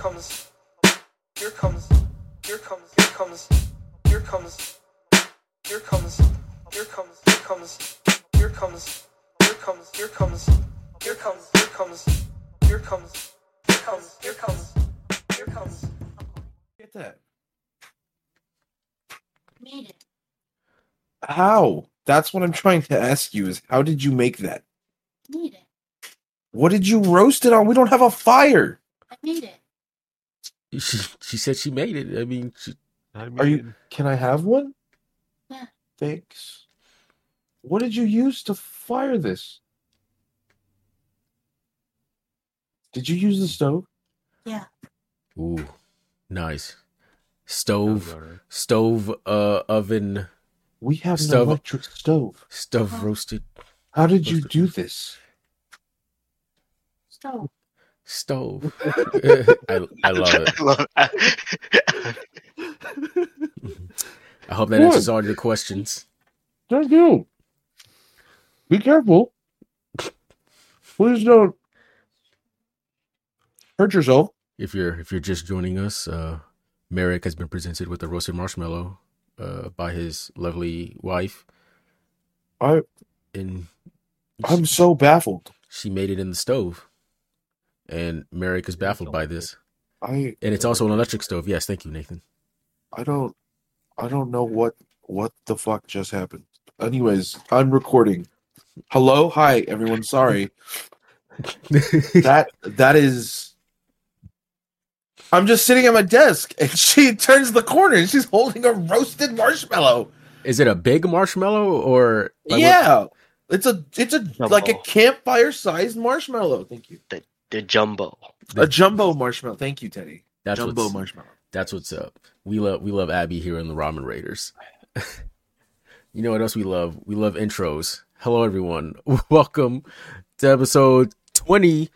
comes, here comes, here comes, here comes, here comes, here comes, here comes, here comes, here comes, here comes, here comes, here comes, here comes, here comes, here comes, here comes, here comes. Get that. Made it. How? That's what I'm trying to ask you is how did you make that? Made it. What did you roast it on? We don't have a fire. I made it. She she said she made it. I mean, she, I Are you can I have one? Yeah. Thanks. What did you use to fire this? Did you use the stove? Yeah. ooh, nice stove, alright. stove, uh, oven, We have an Stove. electric stove. stove Uh-huh. roasted How did you do this? Stove. Stove. I I love it. I love that. I hope that Good. answers all your questions. Thank you. Be careful. Please don't hurt yourself. If you're if you're just joining us, uh, Merrick has been presented with a roasted marshmallow uh, by his lovely wife, I and I'm so baffled. she made it in the stove. And Merrick is baffled by this, I and it's also an electric stove. Yes, thank you, Nathan. I don't I don't know what what the fuck just happened. Anyways, I'm recording. Hello, hi everyone. Sorry. That that is I'm just sitting at my desk and she turns the corner and she's holding a roasted marshmallow. Is it a big marshmallow or like what- yeah. It's a it's a like a campfire sized marshmallow. Thank you. The jumbo. A jumbo marshmallow. Thank you, Teddy. that's jumbo marshmallow. that's what's up. We love we love Abby here in the Ramen Raiders. you know what else we love? We love intros. Hello everyone. Welcome to episode 20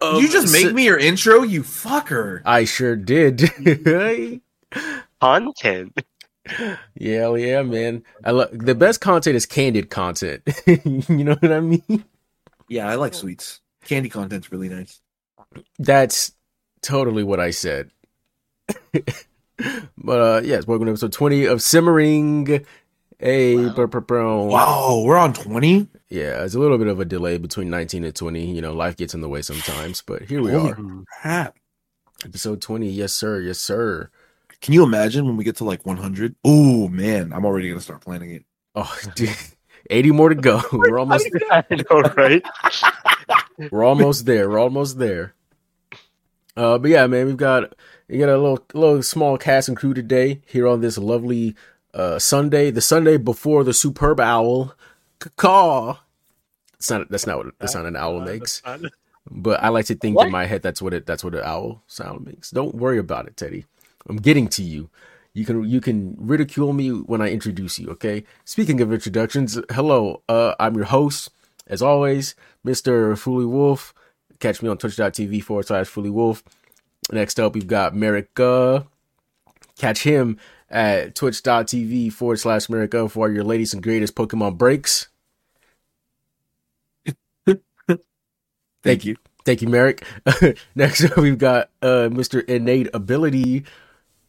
of you just make Si- me your intro, you fucker. I sure did. Content. yeah, yeah, man. I love the best content is candid content. you know what I mean? Yeah, I like sweets. Candy content's really nice. That's totally what I said. but uh yes, welcome to episode 20 of Simmering. Hey, Wow. brr, brr, brr. Wow, we're on 20? Yeah, it's a little bit of a delay between 19 and 20. You know, life gets in the way sometimes, but here we Holy are. crap. Episode 20. Yes, sir. Yes, sir. Can you imagine when we get to like 100? Oh, man, I'm already going to start planning it. Oh, dude. 80 more to go. We're almost I know, right? We're almost there. We're almost there. Uh, but yeah, man, we've got we got a little little small cast and crew today here on this lovely uh Sunday, the Sunday before the superb owl caw. It's not that's not what that's not an owl makes, but I like to think in my head that's what it that's what an owl sound makes. Don't worry about it, Teddy. I'm getting to you. You can you can ridicule me when I introduce you, okay? Speaking of introductions, hello, uh I'm your host, as always, Mr. Fully Wolf. Catch me on twitch.tv forward slash Fully Wolf. Next up, we've got Merrick. Uh, catch him at twitch.tv forward slash Merrick uh, for your latest and greatest Pokemon breaks. Thank you. Thank you, Merrick. Next up, we've got uh, Mr. Innate Ability.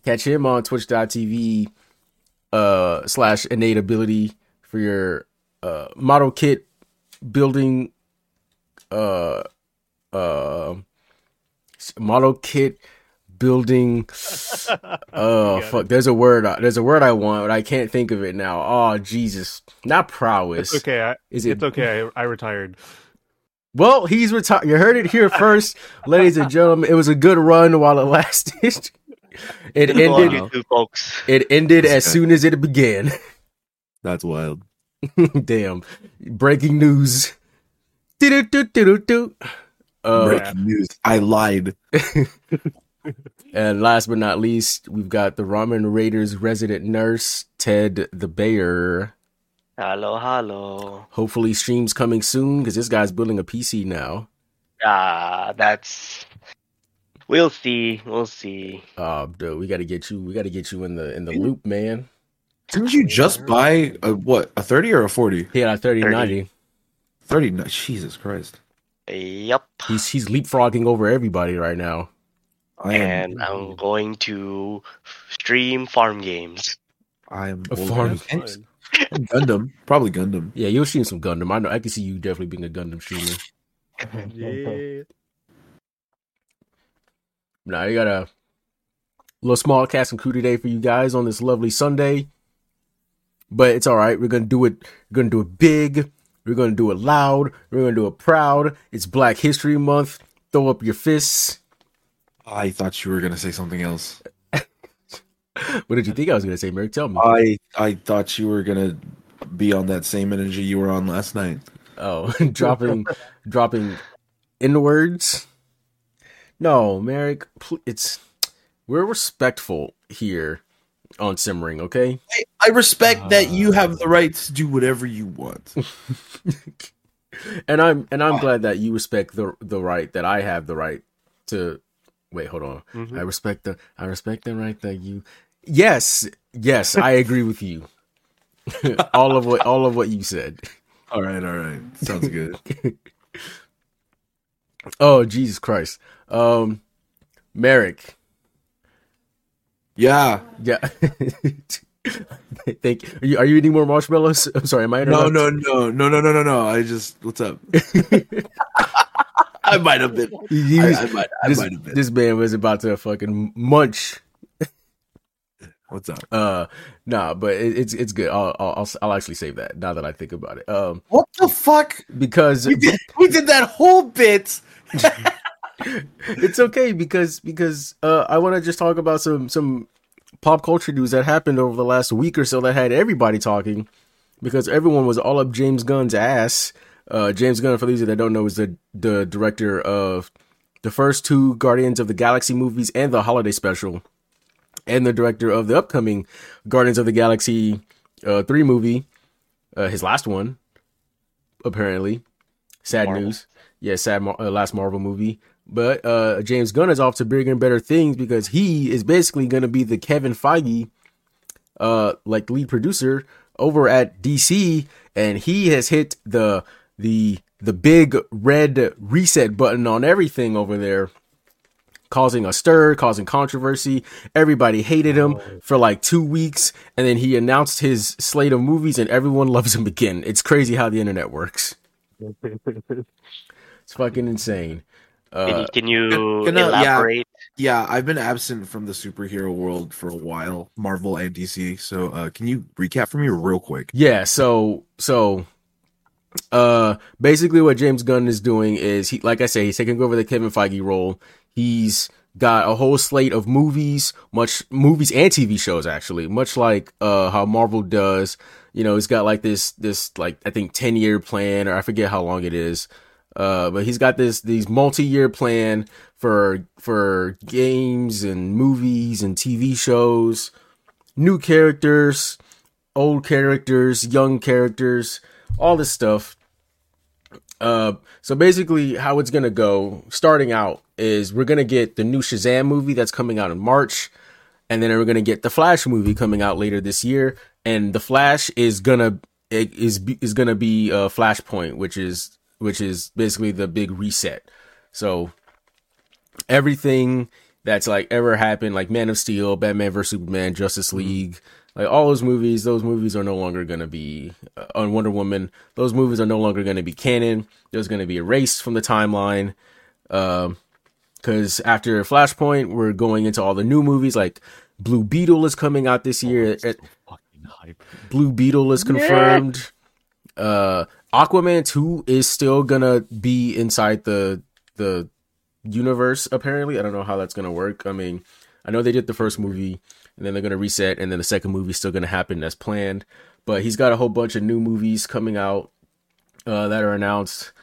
Catch him on twitch.tv uh, slash innate ability for your uh, model kit building uh, uh, model kit building oh fuck there's a word there's a word i want but i can't think of it now oh jesus not prowess It's okay. I, is it it's okay. I, I retired. well, he's retired. You heard it here first, ladies and gentlemen. It was a good run while it lasted. It ended. YouTube, folks. It ended as Okay. soon as it began. That's wild. Damn! Breaking news. Uh, Breaking news. I lied. and last but not least, we've got the Ramen Raiders resident nurse, Ted the Bear. Hello, hello. Hopefully, streams coming soon because this guy's building a PC now. Ah, that's. We'll see. We'll see. Uh, dude, we got to get you. We got to get you in the in the loop, man. Didn't you just buy a what, a 30 or a 40? Yeah, had a thirty ninety. 30. No, Jesus Christ. Yep. He's he's leapfrogging over everybody right now. I am. and I'm going to stream farm games. I am. A farm enough. games? Gundam, probably Gundam. Yeah, you'll stream some Gundam. I know. I can see you definitely being a Gundam streamer. Yeah. Now you got a little small cast and crew today for you guys on this lovely Sunday. But it's all right. We're gonna do it. We're gonna do it big. We're gonna do it loud. We're gonna do it proud. It's Black History Month. Throw up your fists. I thought you were gonna say something else. What did you think I was gonna say, Merrick? Tell me. I I thought you were gonna be on that same energy you were on last night. Oh, dropping, dropping in words. No, Merrick. It's we're respectful here on simmering. Okay. I, I respect that you have the right to do whatever you want. and I'm and I'm glad that you respect the the right that I have the right to wait, hold on. Mhm. I respect the I respect the right that you Yes, yes, I agree with you. all of what all of what you said. all right, all right, sounds good. Oh, Jesus Christ. Um Merrick. Yeah, Yeah. Thank you. Are you are you eating more marshmallows? I'm sorry, am I interrupting? no, no, no, no, no, no, no. No. I just what's up? I might have been. I, I might. I this, might have been. this man was about to fucking munch What's up? Uh, nah, but it, it's it's good. I'll, I'll I'll I'll actually save that now that I think about it. Um, What the fuck? because We did. We did that whole bit. It's okay because because uh I want to just talk about some some pop culture news that happened over the last week or so that had everybody talking because everyone was all up James Gunn's ass. Uh, James Gunn, for those of you that don't know, is the the director of the first two Guardians of the Galaxy movies and the holiday special, and the director of the upcoming Guardians of the Galaxy uh, three movie, uh, his last one, apparently. Sad Marvel. news. Yeah, sad Mar- uh, last Marvel movie. But uh, James Gunn is off to bigger and better things because he is basically going to be the Kevin Feige, uh, like lead producer over at DC, and he has hit the the the big red reset button on everything over there, causing a stir, causing controversy. Everybody hated him for like two weeks, and then he announced his slate of movies, and everyone loves him again. It's crazy how the internet works. It's fucking insane. Can Uh, you, can you Can I- yeah. elaborate? Yeah, I've been absent from the superhero world for a while, Marvel and DC. So, uh, can you recap for me real quick? Yeah, so so uh basically what James Gunn is doing is he like I say, he's taking over the Kevin Feige role. He's got a whole slate of movies, much movies and TV shows actually, much like uh how Marvel does. You know, he's got like this this like I think 10 year plan or I forget how long it is. Uh but he's got this these multi-year plan for for games and movies and TV shows, new characters, old characters, young characters, all this stuff. Uh, so basically, how it's gonna go, starting out, is we're gonna get the new Shazam movie that's coming out in March, and then we're gonna get the Flash movie coming out later this year, and the Flash is gonna it is is gonna be uh, Flashpoint, which is which is basically the big reset. So everything that's like ever happened, like Man of Steel, Batman vs Superman, Justice League, like all those movies, those movies are no longer going to be uh, on Wonder Woman. Those movies are no longer going to be canon. There's going to be erased from the timeline. Um, because after Flashpoint, we're going into all the new movies. Like Blue Beetle is coming out this year. It- Fucking hype. Blue Beetle is confirmed. Uh, Aquaman two is still gonna be inside the the universe. Apparently, I don't know how that's gonna work. I mean, I know they did the first movie, and then they're gonna reset, and then the second movie is still gonna happen as planned. But he's got a whole bunch of new movies coming out uh, that are announced.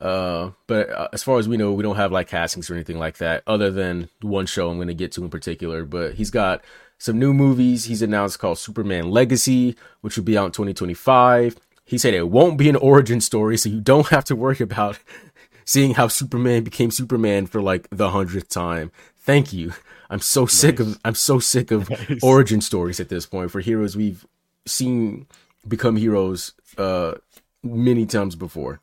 Uh, but uh, as far as we know, we don't have like castings or anything like that, other than one show I'm going to get to in particular. But he's got some new movies he's announced called Superman Legacy, which will be out in 2025. He said it won't be an origin story, so you don't have to worry about seeing how Superman became Superman for like the hundredth time. Thank you. I'm so sick of I'm so sick of Nice. origin stories at this point for heroes we've seen become heroes uh many times before.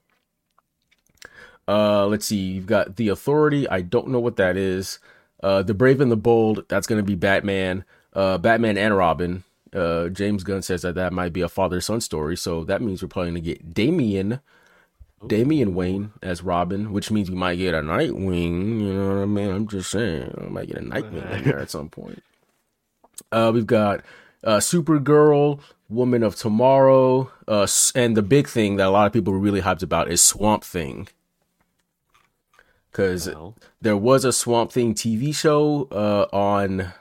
Uh let's see, you've got the authority. I don't know what that is. Uh, the Brave and the Bold. That's going to be Batman. Uh, Batman and Robin. Uh, James Gunn says that that might be a father son story, so that means we're probably going to get Damian, Damian Wayne as Robin, which means we might get a Nightwing. You know what I mean? I'm just saying, I might get a Nightwing in there at some point. Uh, we've got uh, Supergirl, Woman of Tomorrow, uh, and the big thing that a lot of people were really hyped about is Swamp Thing. Because there was a Swamp Thing TV show uh, on,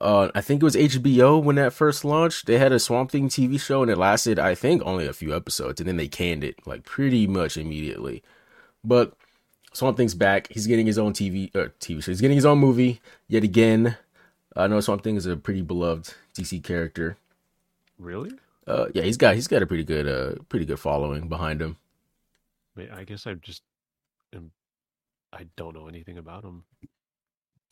uh, I think it was HBO when that first launched. They had a Swamp Thing TV show and it lasted, I think, only a few episodes, and then they canned it like pretty much immediately. But Swamp Thing's back. He's getting his own TV uh, TV show. He's getting his own movie yet again. I know Swamp Thing is a pretty beloved DC character. really? Uh, yeah, he's got he's got a pretty good uh pretty good following behind him. I, guess I just am. I don't know anything about him.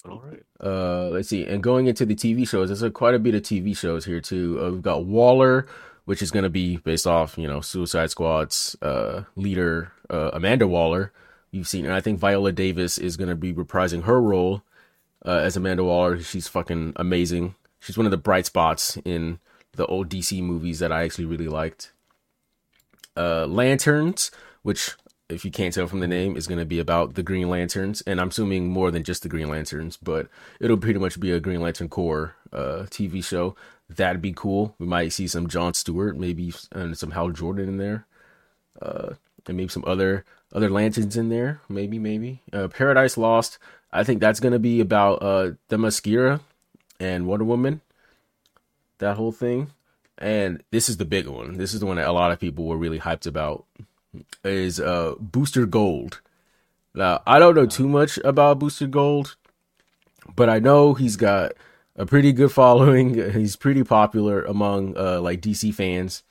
All right. Uh, let's see. And going into the TV shows, there's a, quite a bit of TV shows here too. Uh, we've got Waller, which is going to be based off you know Suicide Squad's uh leader uh, Amanda Waller. You've seen, and I think Viola Davis is going to be reprising her role uh, as Amanda Waller. She's fucking amazing. She's one of the bright spots in the old DC movies that I actually really liked. Uh, Lanterns, which if you can't tell from the name, is going to be about the Green Lanterns, and I'm assuming more than just the Green Lanterns, but it'll pretty much be a Green Lantern Corps uh, TV show. That'd be cool. We might see some John Stewart, maybe and some Hal Jordan in there, uh, and maybe some other other lanterns in there. Maybe, maybe uh, Paradise Lost. I think that's going to be about uh, Themyscira and Wonder Woman. That whole thing, and this is the big one. This is the one that a lot of people were really hyped about is uh Booster Gold. Now, I don't know too much about Booster Gold, but I know he's got a pretty good following. He's pretty popular among uh like DC fans.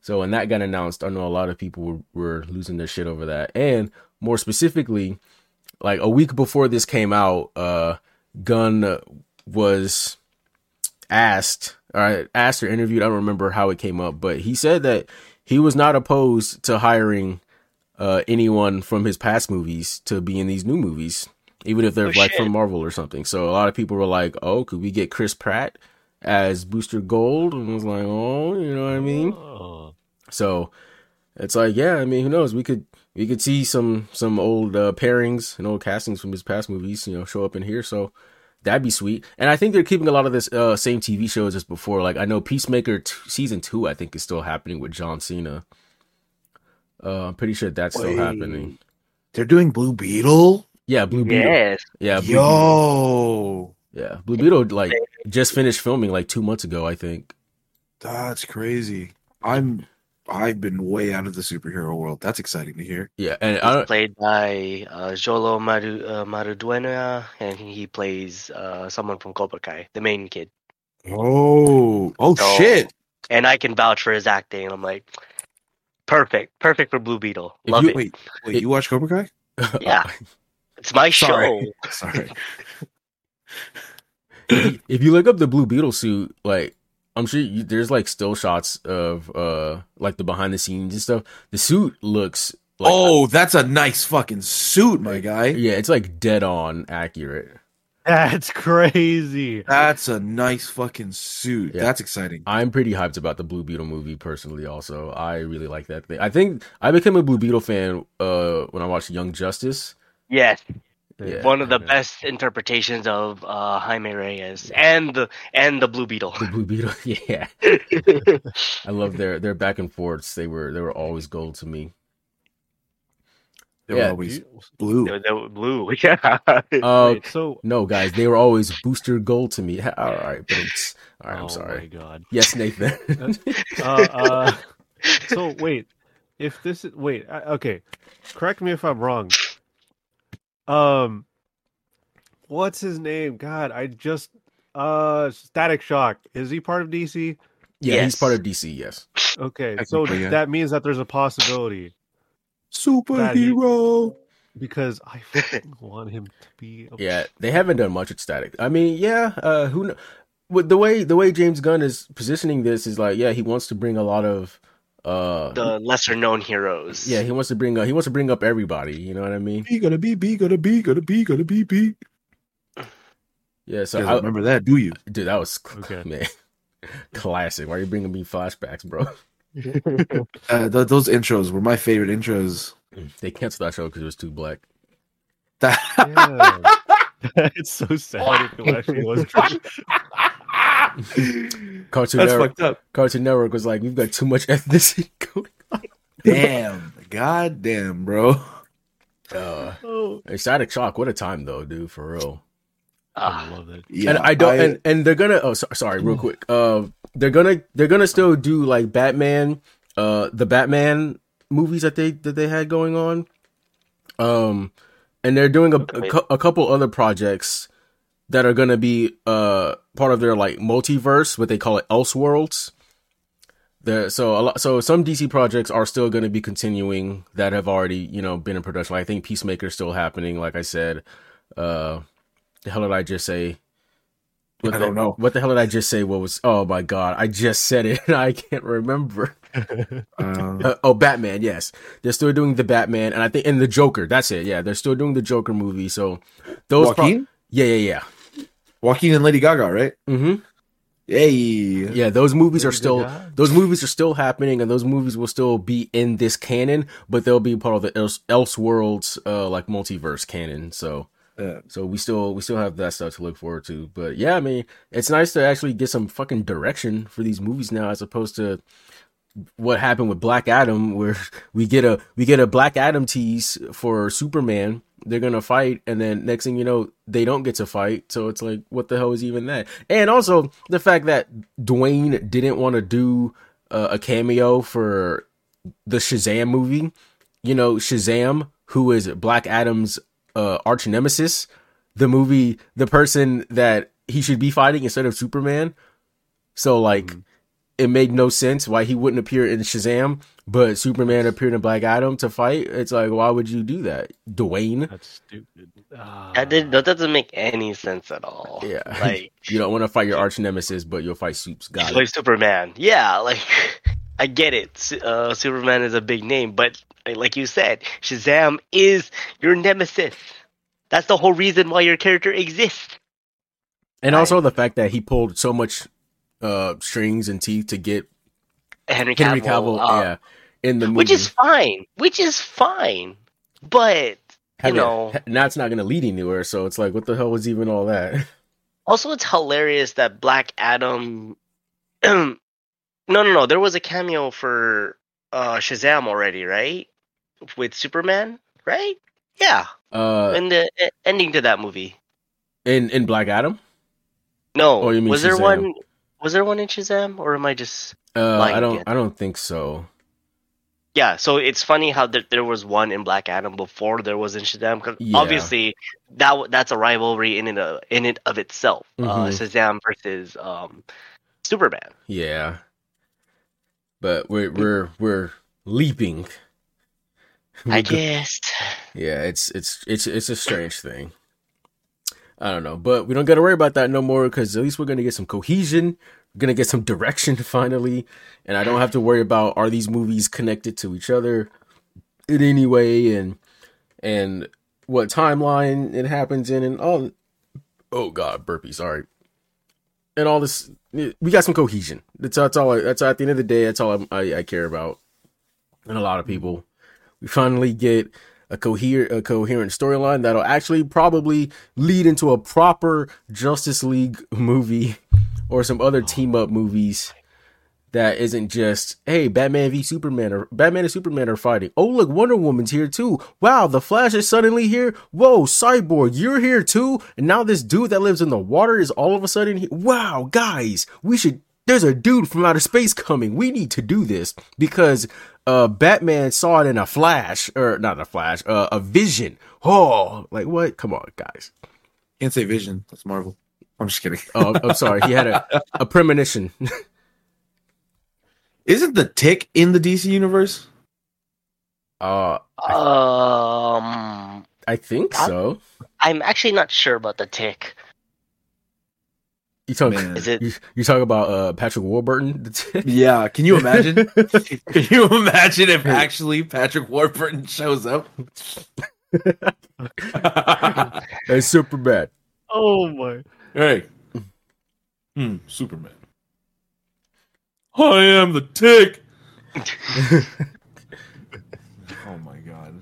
So when that got announced, I know a lot of people were, were losing their shit over that. And more specifically, like a week before this came out, uh Gunn was asked or asked or interviewed, I don't remember how it came up, but he said that he was not opposed to hiring uh, anyone from his past movies to be in these new movies, even if they're Oh, like shit. from Marvel or something. So a lot of people were like, "Oh, could we get Chris Pratt as Booster Gold?" And I was like, "Oh, you know what I mean?" Oh, So it's like, yeah, I mean, who knows? We could we could see some some old uh, pairings and old castings from his past movies, you know, show up in here. So that'd be sweet. And I think they're keeping a lot of this uh, same TV shows as before. Like I know Peacemaker t- season two, I think is still happening with John Cena. Uh, I'm pretty sure that's still Wait. happening. They're doing Blue Beetle. Yeah, Blue Beetle. Yes. Yeah, Blue Beetle. Yo, Yeah, Blue Beetle like just finished filming like two months ago, I think. that's crazy. I'm. I've been way out of the superhero world. That's exciting to hear. Yeah, and I don't, played by uh, Xolo Maru, uh, Maridueña, and he plays uh, someone from Cobra Kai, the main kid. Oh, oh So- shit! And I can vouch for his acting. I'm like, perfect, perfect for Blue Beetle. Love you- it. Wait, wait. You watch Cobra Kai? Yeah. It's my show. Sorry. Sorry. if you- if you look up the Blue Beetle suit, like I'm sure you, there's like still shots of uh like the behind the scenes and stuff. The suit looks like oh, that's a nice fucking suit, my guy. yeah, it's like dead on accurate. that's crazy. That's a nice fucking suit. Yeah. That's exciting. I'm pretty hyped about the Blue Beetle movie personally. Also, I really like that thing. I think I became a Blue Beetle fan uh when I watched Young Justice. Yes. Yeah. One of the best interpretations of uh, Jaime Reyes and the and the Blue Beetle. The Blue Beetle, yeah, I love their their back and forths. They were they were always gold to me. They were Yeah. always You- blue. They were- they were blue. Yeah. Uh, Wait, so no, guys, they were always booster gold to me. All right, but it's all right. I'm sorry. oh sorry. my god. Yes, Nathan. Uh, uh, so wait, if this is wait, okay, correct me if I'm wrong. Um, what's his name? God, I just uh, Static Shock. Is he part of DC? yeah, he's part of DC. Yes. Okay, so yeah. that means that there's a possibility Superhero. because I want him to be. A... Yeah, they haven't done much with Static. I mean, yeah, uh, who kn- with the way the way James Gunn is positioning this is like, yeah, he wants to bring a lot of, uh, the lesser known heroes. yeah, he wants to bring up, he wants to bring up everybody. You know what I mean? Be gonna be, be gonna be, gonna be, gonna be, be. Yeah, so You I, remember that, do you? dude, that was Okay. man, classic. Why are you bringing me flashbacks, bro? Uh, th- those intros were my favorite intros. They canceled that show because it was too black. That- Yeah. it's so sad if it actually was true. Cartoon That's Network, fucked up. Cartoon Network was like, we've got too much ethnicity going. Damn. God damn, bro. Uh, Oh, Static Shock, what a time though, dude, for real. I love it. Yeah, and I don't, and, and they're gonna. Oh, so, sorry, real quick. Uh, they're gonna they're gonna still do like Batman, uh, the Batman movies that they that they had going on. Um, and they're doing a a, a couple other projects that are gonna be uh part of their like multiverse, what they call it, Elseworlds. There, so a lot, so some DC projects are still going to be continuing that have already, you know, been in production. I think Peacemaker is still happening. Like I said, uh, the hell did I just say? What I the- don't know. What the hell did I just say? What was? Oh my god, I just said it. and I can't remember. Uh, Uh, oh, Batman. Yes, they're still doing the Batman, and I think and the Joker. That's it. Yeah, they're still doing the Joker movie. So those. pro- yeah, yeah, yeah. Joaquin and Lady Gaga, right? Mm-hmm. Hey. Yeah, those movies are still Gaga? those movies are still happening, and those movies will still be in this canon, but they'll be part of the Else, Elseworlds uh like multiverse canon. So Yeah. so we still we still have that stuff to look forward to. But yeah, I mean, it's nice to actually get some fucking direction for these movies now, as opposed to what happened with Black Adam, where we get a we get a Black Adam tease for Superman. They're gonna fight, and then next thing you know, they don't get to fight. So it's like, what the hell is even that? And also the fact that Dwayne didn't want to do uh, a cameo for the Shazam movie. You know, Shazam, who is Black Adam's uh, arch nemesis, the movie, the person that he should be fighting instead of Superman. So like, it made no sense why he wouldn't appear in Shazam, but Superman appeared in Black Adam to fight. It's like, why would you do that, Dwayne? That's stupid. Ah. that did that doesn't make any sense at all. Yeah. like You don't want to fight your arch nemesis, but you'll fight Supes. Got like it. Superman. Yeah, like I get it. Uh, Superman is a big name, but uh, like you said, Shazam is your nemesis. That's the whole reason why your character exists. And also the fact that he pulled so much uh strings and teeth to get Henry Cavill, Henry Cavill, uh, yeah, in the movie. which is fine. Which is fine, but Have you know, now it's not going to lead anywhere. So it's like, what the hell was even all that? Also, it's hilarious that Black Adam. no, no, no. There was a cameo for uh, Shazam already, right? With Superman, right? Yeah, Uh, in the ending to that movie. in in Black Adam. No, Oh, you mean was there one? Was there one in Shazam, or am I just? Uh, I don't. again. I don't think so. Yeah, so it's funny how there, there was one in Black Adam before there was in Shazam. 'cause Yeah. Obviously, that that's a rivalry in it uh, in it of itself. Uh, Mhm. Shazam versus um, Superman. Yeah, but we're we're we're leaping. I We're go- guess. Yeah, it's it's it's it's a strange thing. I don't know, but we don't got to worry about that no more because at least we're gonna get some cohesion. We're gonna get some direction finally, and I don't have to worry about are these movies connected to each other in any way, and and what timeline it happens in, and all. Oh God, burpee. Sorry. And all this, we got some cohesion. That's that's all. I, that's at the end of the day. That's all I, I, I care about. And a lot of people, we finally get a coherent a coherent storyline that'll actually probably lead into a proper Justice League movie or some other oh team up movies that isn't just hey Batman v Superman or Batman and Superman are fighting. Oh look, Wonder Woman's here too. Wow, the Flash is suddenly here. Whoa, Cyborg, you're here too. And now this dude that lives in the water is all of a sudden here. Wow, guys, we should there's a dude from outer space coming. We need to do this because uh Batman saw it in a flash or not a flash, uh, a vision. Oh, like what? Come on, guys. Can't say Vision. That's Marvel. I'm just kidding. Oh, I'm sorry. He had a, a premonition. Isn't the Tick in the DC universe? Uh, Um, I think so. I'm actually not sure about the tick. You talk, Man. Is it? you, you talk about uh Patrick Warburton. Yeah. Can you imagine? can you imagine if actually Patrick Warburton shows up? That's super bad. Oh my! Hey. Hmm, Superman. I am the tick. oh my god.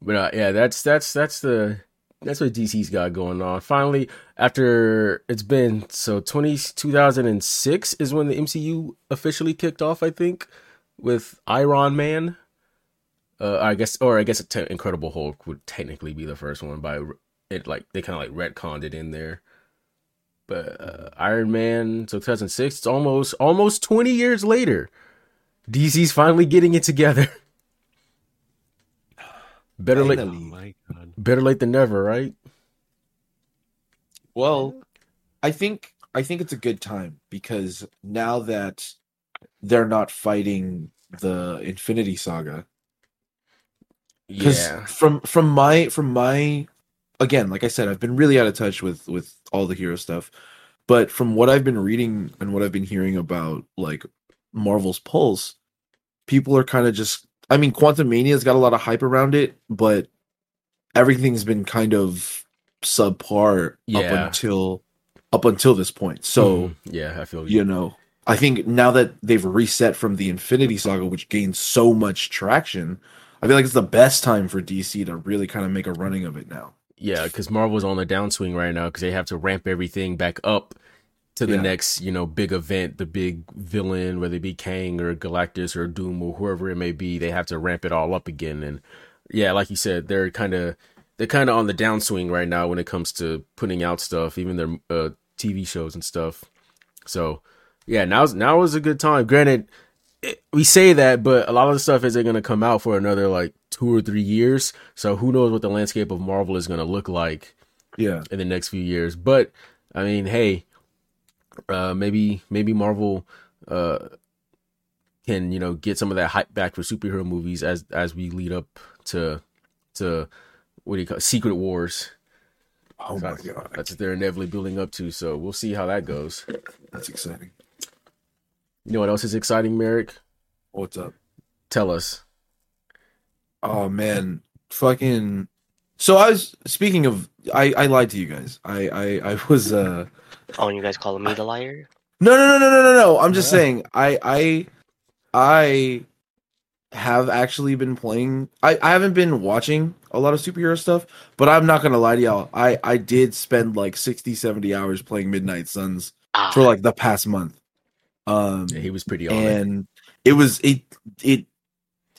But uh, yeah, that's that's that's the that's what DC's got going on. Finally, after it's been so 20, 2006 is when the MCU officially kicked off. I think with Iron Man. Uh, I guess, or I guess te- Incredible Hulk would technically be the first one by it. Like they kind of like retconned it in there. But uh, Iron Man, so 2006. It's almost almost 20 years later. DC's finally getting it together. Better late, Finally. my god. better late than never, right? Well, I think I think it's a good time because now that they're not fighting the Infinity Saga, because Yeah, from from my from my again, like I said, I've been really out of touch with with all the hero stuff, but from what I've been reading and what I've been hearing about like Marvel's Pulse, people are kind of just. I mean, Quantumania's got a lot of hype around it, but everything's been kind of subpar Yeah. up until up until this point. So Mhm. yeah, I feel you. you know, I think now that they've reset from the Infinity Saga, which gained so much traction, I feel like it's the best time for DC to really kind of make a running of it now. Yeah, because Marvel's on the downswing right now because they have to ramp everything back up to the Yeah. next, you know, big event, the big villain, whether it be Kang or Galactus or Doom or whoever it may be. They have to ramp it all up again, and yeah, like you said, they're kind of they're kind of on the downswing right now when it comes to putting out stuff, even their uh, TV shows and stuff. So yeah, now's now is a good time. Granted, it, we say that, but a lot of the stuff isn't going to come out for another like two or three years. So who knows what the landscape of Marvel is going to look like Yeah. in the next few years. But I mean, hey, uh, maybe maybe Marvel uh, can you know get some of that hype back for superhero movies as as we lead up to to what do you call it? Secret Wars? Oh my That's- god, That's what they're inevitably building up to. So we'll see how that goes. that's exciting. You know what else is exciting, Merrick? What's up? Tell us. Oh man, fucking. So I was speaking of. I I lied to you guys. I I I was uh. Oh, and you guys calling me the liar? No, no, no, no, no, no, no. I'm just Yeah. saying. I, I, I have actually been playing. I, I haven't been watching a lot of superhero stuff, but I'm not gonna lie to y'all. I, I did spend like 60, 70 hours playing Midnight Suns Ah, for like the past month. Um, Yeah, he was pretty on it. and it was it it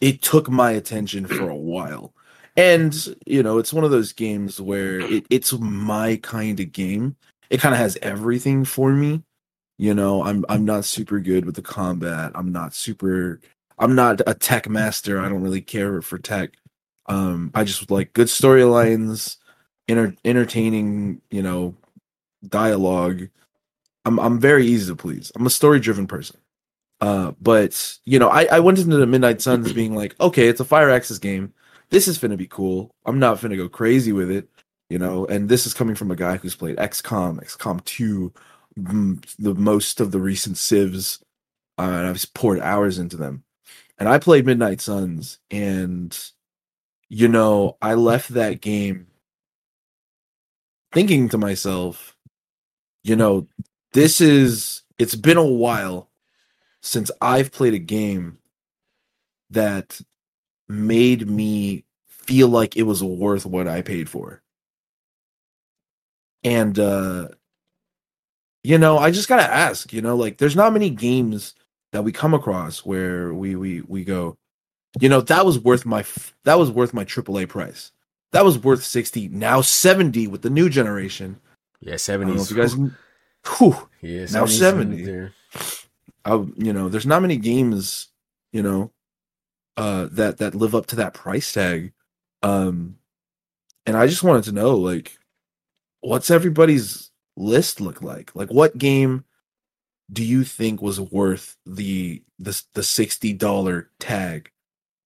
it took my attention for a while. And you know, it's one of those games where it, it's my kind of game. It kind of has everything for me. You know, I'm I'm not super good with the combat. I'm not super I'm not a tech master. I don't really care for tech. Um I just like good storylines, enter, entertaining, you know, dialogue. I'm I'm very easy to please. I'm a story driven person. Uh, but you know, I, I went into the Midnight Suns being like, okay, it's a Firaxis game. This is finna be cool. I'm not finna go crazy with it, you know. And this is coming from a guy who's played XCOM, XCOM two, mm, the most of the recent civs, uh, and I've poured hours into them. And I played Midnight Suns, and you know, I left that game thinking to myself, you know, this is it's been a while since I've played a game that made me feel like it was worth what I paid for. And uh you know, I just got to ask, you know, like there's not many games that we come across where we we we go, you know, that was worth my that was worth my AAA price. That was worth 60, now 70 with the new generation. Yeah, I don't know seventies. if you guys whew, yeah, now 70. there. I, you know, there's not many games, you know, uh, that that live up to that price tag. Um, and I just wanted to know, like, what's everybody's list look like? Like, what game do you think was worth the the the sixty dollar tag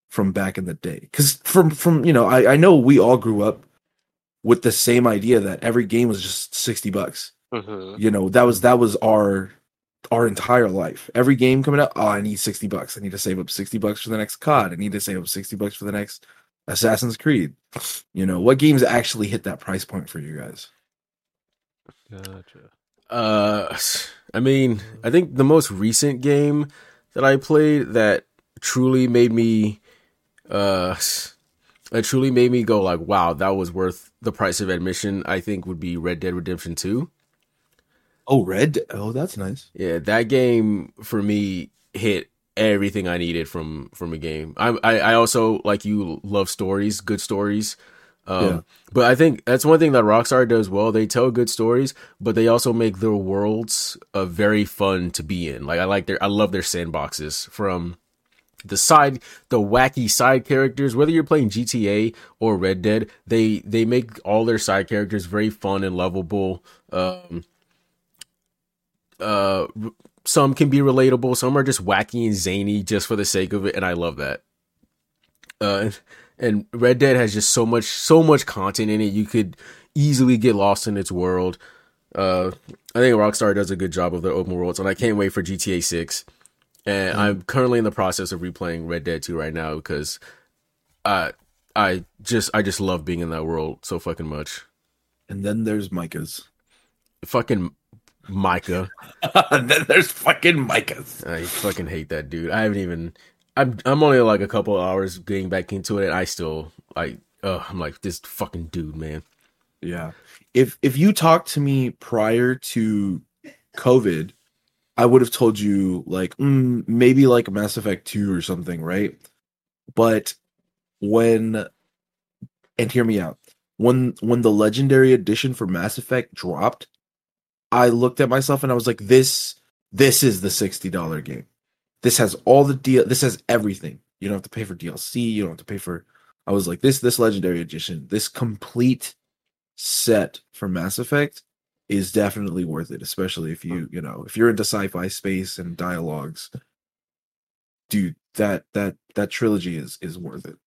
from back in the day? Because from from you know, I I know we all grew up with the same idea that every game was just sixty bucks mhm. you know that was that was our our entire life every game coming out oh i need 60 bucks i need to save up 60 bucks for the next cod i need to save up 60 bucks for the next assassin's creed you know what games actually hit that price point for you guys Gotcha. Uh, I mean, I think the most recent game that I played that truly made me, uh, that truly made me go like, wow, that was worth the price of admission. I think would be Red Dead Redemption Two. Oh, red. Oh, that's nice. Yeah, that game for me hit everything I needed from from a game. I I, I also like you love stories, good stories. Um, Yeah. But I think that's one thing that Rockstar does well. They tell good stories, but they also make their worlds uh, very fun to be in. Like I like their, I love their sandboxes from the side, the wacky side characters. Whether you're playing GTA or Red Dead, they they make all their side characters very fun and lovable. Um, uh, some can be relatable, some are just wacky and zany just for the sake of it, and I love that. Uh, and Red Dead has just so much, so much content in it. You could easily get lost in its world. Uh, I think Rockstar does a good job of their open worlds, and I can't wait for GTA Six. And I'm currently in the process of replaying Red Dead 2 right now because, I, I just, I just love being in that world so fucking much. And then there's Micah's. Fucking Micah. and then there's fucking Micah's. I fucking hate that dude. I haven't even. I'm I'm only like a couple hours getting back into it. And I still like. Uh, I'm like this fucking dude, man. Yeah. If if you talked to me prior to COVID, I would have told you like mm, maybe like Mass Effect 2 or something, right? But when and hear me out. When when the legendary edition for Mass Effect dropped, I looked at myself and I was like this this is the $60 game. This has all the deal this has everything. You don't have to pay for DLC, you don't have to pay for I was like this this legendary edition, this complete set for Mass Effect is definitely worth it, especially if you, you know, if you're into sci-fi space and dialogues. Dude, that that that trilogy is is worth it.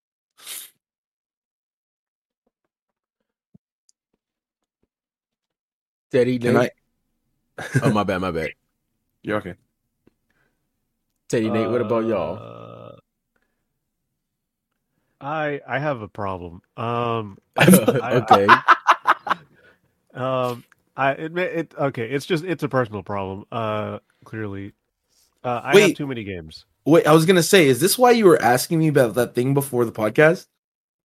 Can Nate. I oh my bad, my bad. You're okay. Teddy, Nate. What about y'all? Uh, I I have a problem. Um, okay. um, I admit it. Okay, it's just it's a personal problem. Uh, clearly, uh, I have too many games. Wait, I was gonna say, is this why you were asking me about that thing before the podcast?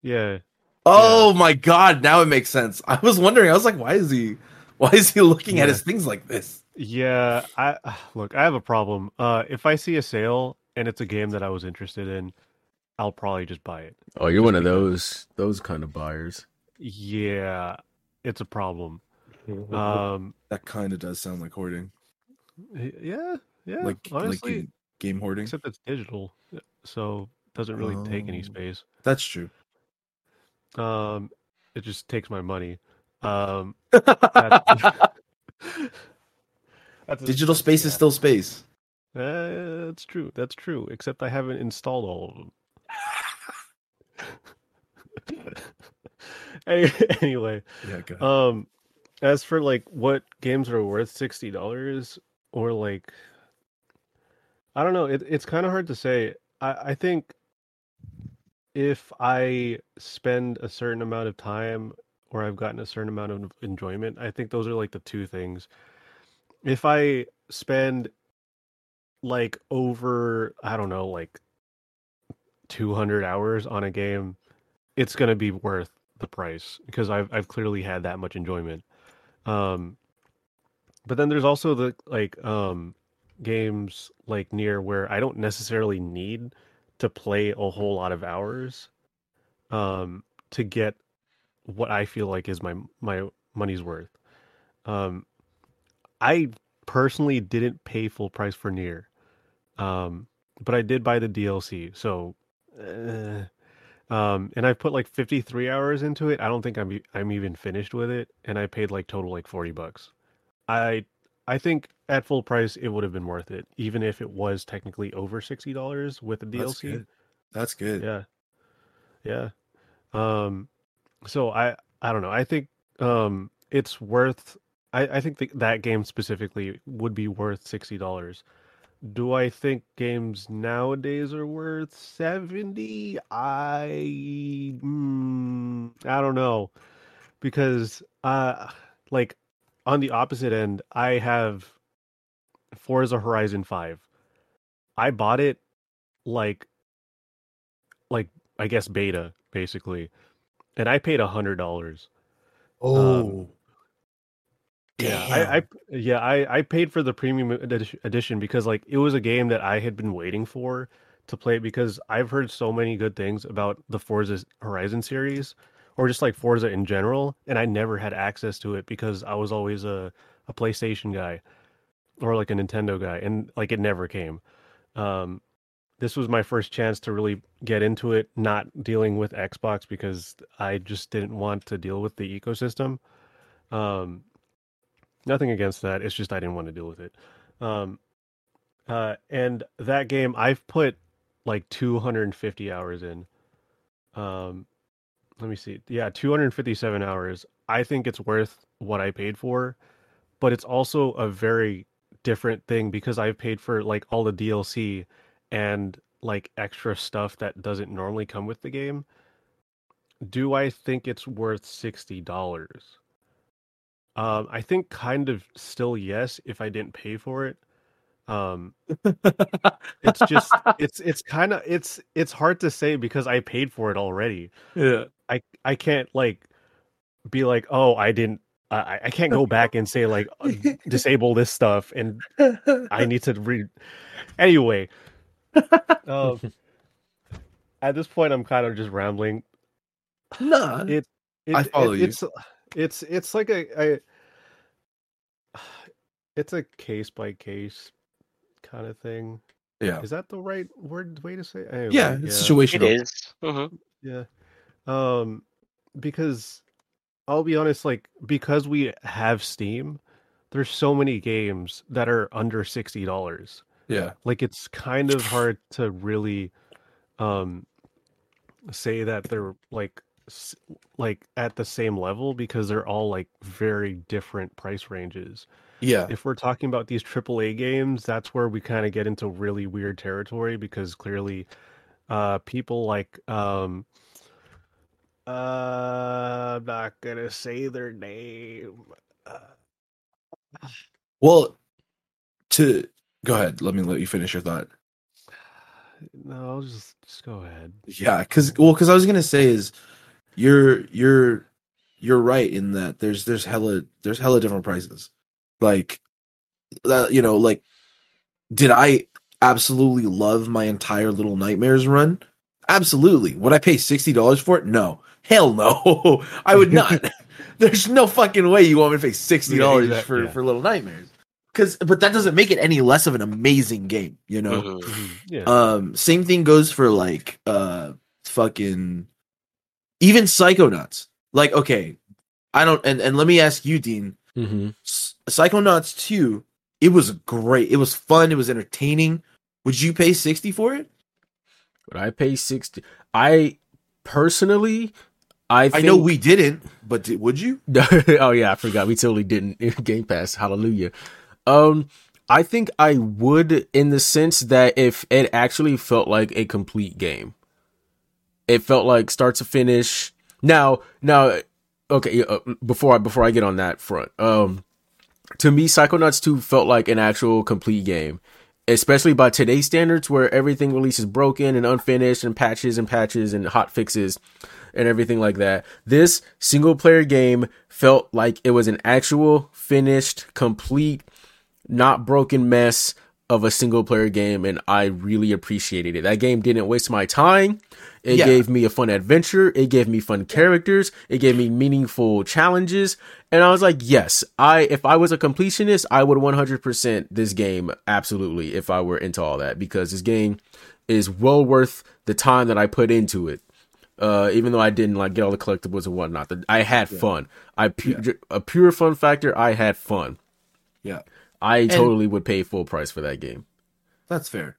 Yeah, Oh my god, now it makes sense. I was wondering, I was like, why is he why is he looking at his things like this? Yeah. I look. I have a problem. Uh, if I see a sale and it's a game that I was interested in, I'll probably just buy it. Oh, you're Just one of because- those those kind of buyers. Yeah, it's a problem. Um, that kind of does sound like hoarding. yeah, yeah. like honestly, like game hoarding. except it's digital, so it doesn't really take any Oh. space. That's true. Um, it just takes my money. Um, that's, that's a- Digital space is still space. Uh, that's true. That's true. Except I haven't installed all of them. Anyway, Yeah, um, as for like what games are worth sixty dollars or like, I don't know. It, it's kind of hard to say. I I think if I spend a certain amount of time or I've gotten a certain amount of enjoyment, I think those are like the two things. If I spend like over, I don't know, like 200 hours on a game, it's going to be worth the price because I've I've clearly had that much enjoyment. Um but then there's also the like um games like NieR where I don't necessarily need to play a whole lot of hours um to get what I feel like is my my money's worth. Um I personally didn't pay full price for NieR. Um but I did buy the DLC. So uh, um and I put like 53 hours into it. I don't think I'm I'm even finished with it and I paid like total like 40 bucks. I I think at full price it would have been worth it even if it was technically over $60 with the DLC. That's good. That's good. Yeah. Yeah. Um so I I don't know. I think um it's worth I I think th- that game specifically would be worth $60. Do I think games nowadays are worth 70? I mm, I don't know. Because uh like on the opposite end, I have Forza Horizon 5. I bought it like like I guess beta basically. And I paid a hundred dollars. Oh, Yeah, I, I yeah, I, I paid for the premium edition because like it was a game that I had been waiting for to play because I've heard so many good things about the Forza Horizon series or just like Forza in general, and I never had access to it because I was always a, a PlayStation guy or like a Nintendo guy, and like it never came. Um, this was my first chance to really get into it, not dealing with Xbox because I just didn't want to deal with the ecosystem. Um, nothing against that. It's just I didn't want to deal with it. Um, uh, and that game I've put like 250 hours in. Um, let me see. Yeah, 257 hours. I think it's worth what I paid for, but it's also a very different thing because I've paid for like all the DLC and like extra stuff that doesn't normally come with the game. Do I think it's worth $60? Um, I think kind of still yes if I didn't pay for it. Um, it's just it's it's kind of it's it's hard to say because I paid for it already. yeah. I I can't like be like, oh, I didn't. I I can't go back and say like uh, disable this stuff and I need to read. Anyway, um, at this point, I'm kind of just rambling. Nah, It, it I follow it- you. It's it's it's like a, a it's a case by case kind of thing. yeah, Is that the right word way to say? It? Anyway, yeah, it's It situational. is. hmm Yeah. Um because I'll be honest like because we have Steam, there's so many games that are under $60. Yeah, Like it's kind of hard to really um say that they're like s- like at the same level because they're all like very different price ranges. yeah, If we're talking about these AAA games, that's where we kind of get into really weird territory because clearly uh people like um uh I'm not gonna say their name. Uh, Well, to go ahead. Let me let you finish your thought. no, I'll just just go ahead. Yeah, because well, because I was gonna say is you're you're you're right in that there's there's hella there's hella different prices. Like, uh, you know, like did I absolutely love my entire Little Nightmares run? Absolutely. Would I pay sixty dollars for it? No, hell no. I would not. there's no fucking way you want me to pay sixty dollars Yeah, exact- for yeah. for Little Nightmares. Because, but that doesn't make it any less of an amazing game, you know. Mhm. Mhm, Yeah. Um, same thing goes for like uh fucking even Psychonauts. Like, okay, I don't and, and let me ask you, Dean. Mm-hmm. Psychonauts 2, it was great. It was fun, it was entertaining. Would you pay 60 for it? Would I pay sixty? I personally, I I know we didn't, but did, would you? oh yeah, I forgot. We totally didn't Game Pass. Hallelujah. Um, I think I would in the sense that if it actually felt like a complete game, it felt like start to finish. Now, now, okay. Uh, before I before I get on that front, um, to me, Psychonauts two felt like an actual complete game. Especially by today's standards, where everything releases broken and unfinished, and patches and patches and hot fixes and everything like that. This single player game felt like it was an actual finished, complete, not broken mess of a single player game, and I really appreciated it. That game didn't waste my time. It Yeah. gave me a fun adventure. It gave me fun characters. It gave me meaningful challenges. And I was like, yes, I if I was a completionist, I would 100% this game absolutely if I were into all that because this game is well worth the time that I put into it uh, even though I didn't like get all the collectibles and whatnot. I had fun. I pu- a pure fun factor. I had fun. Yeah. I totally would pay full price for that game. That's fair.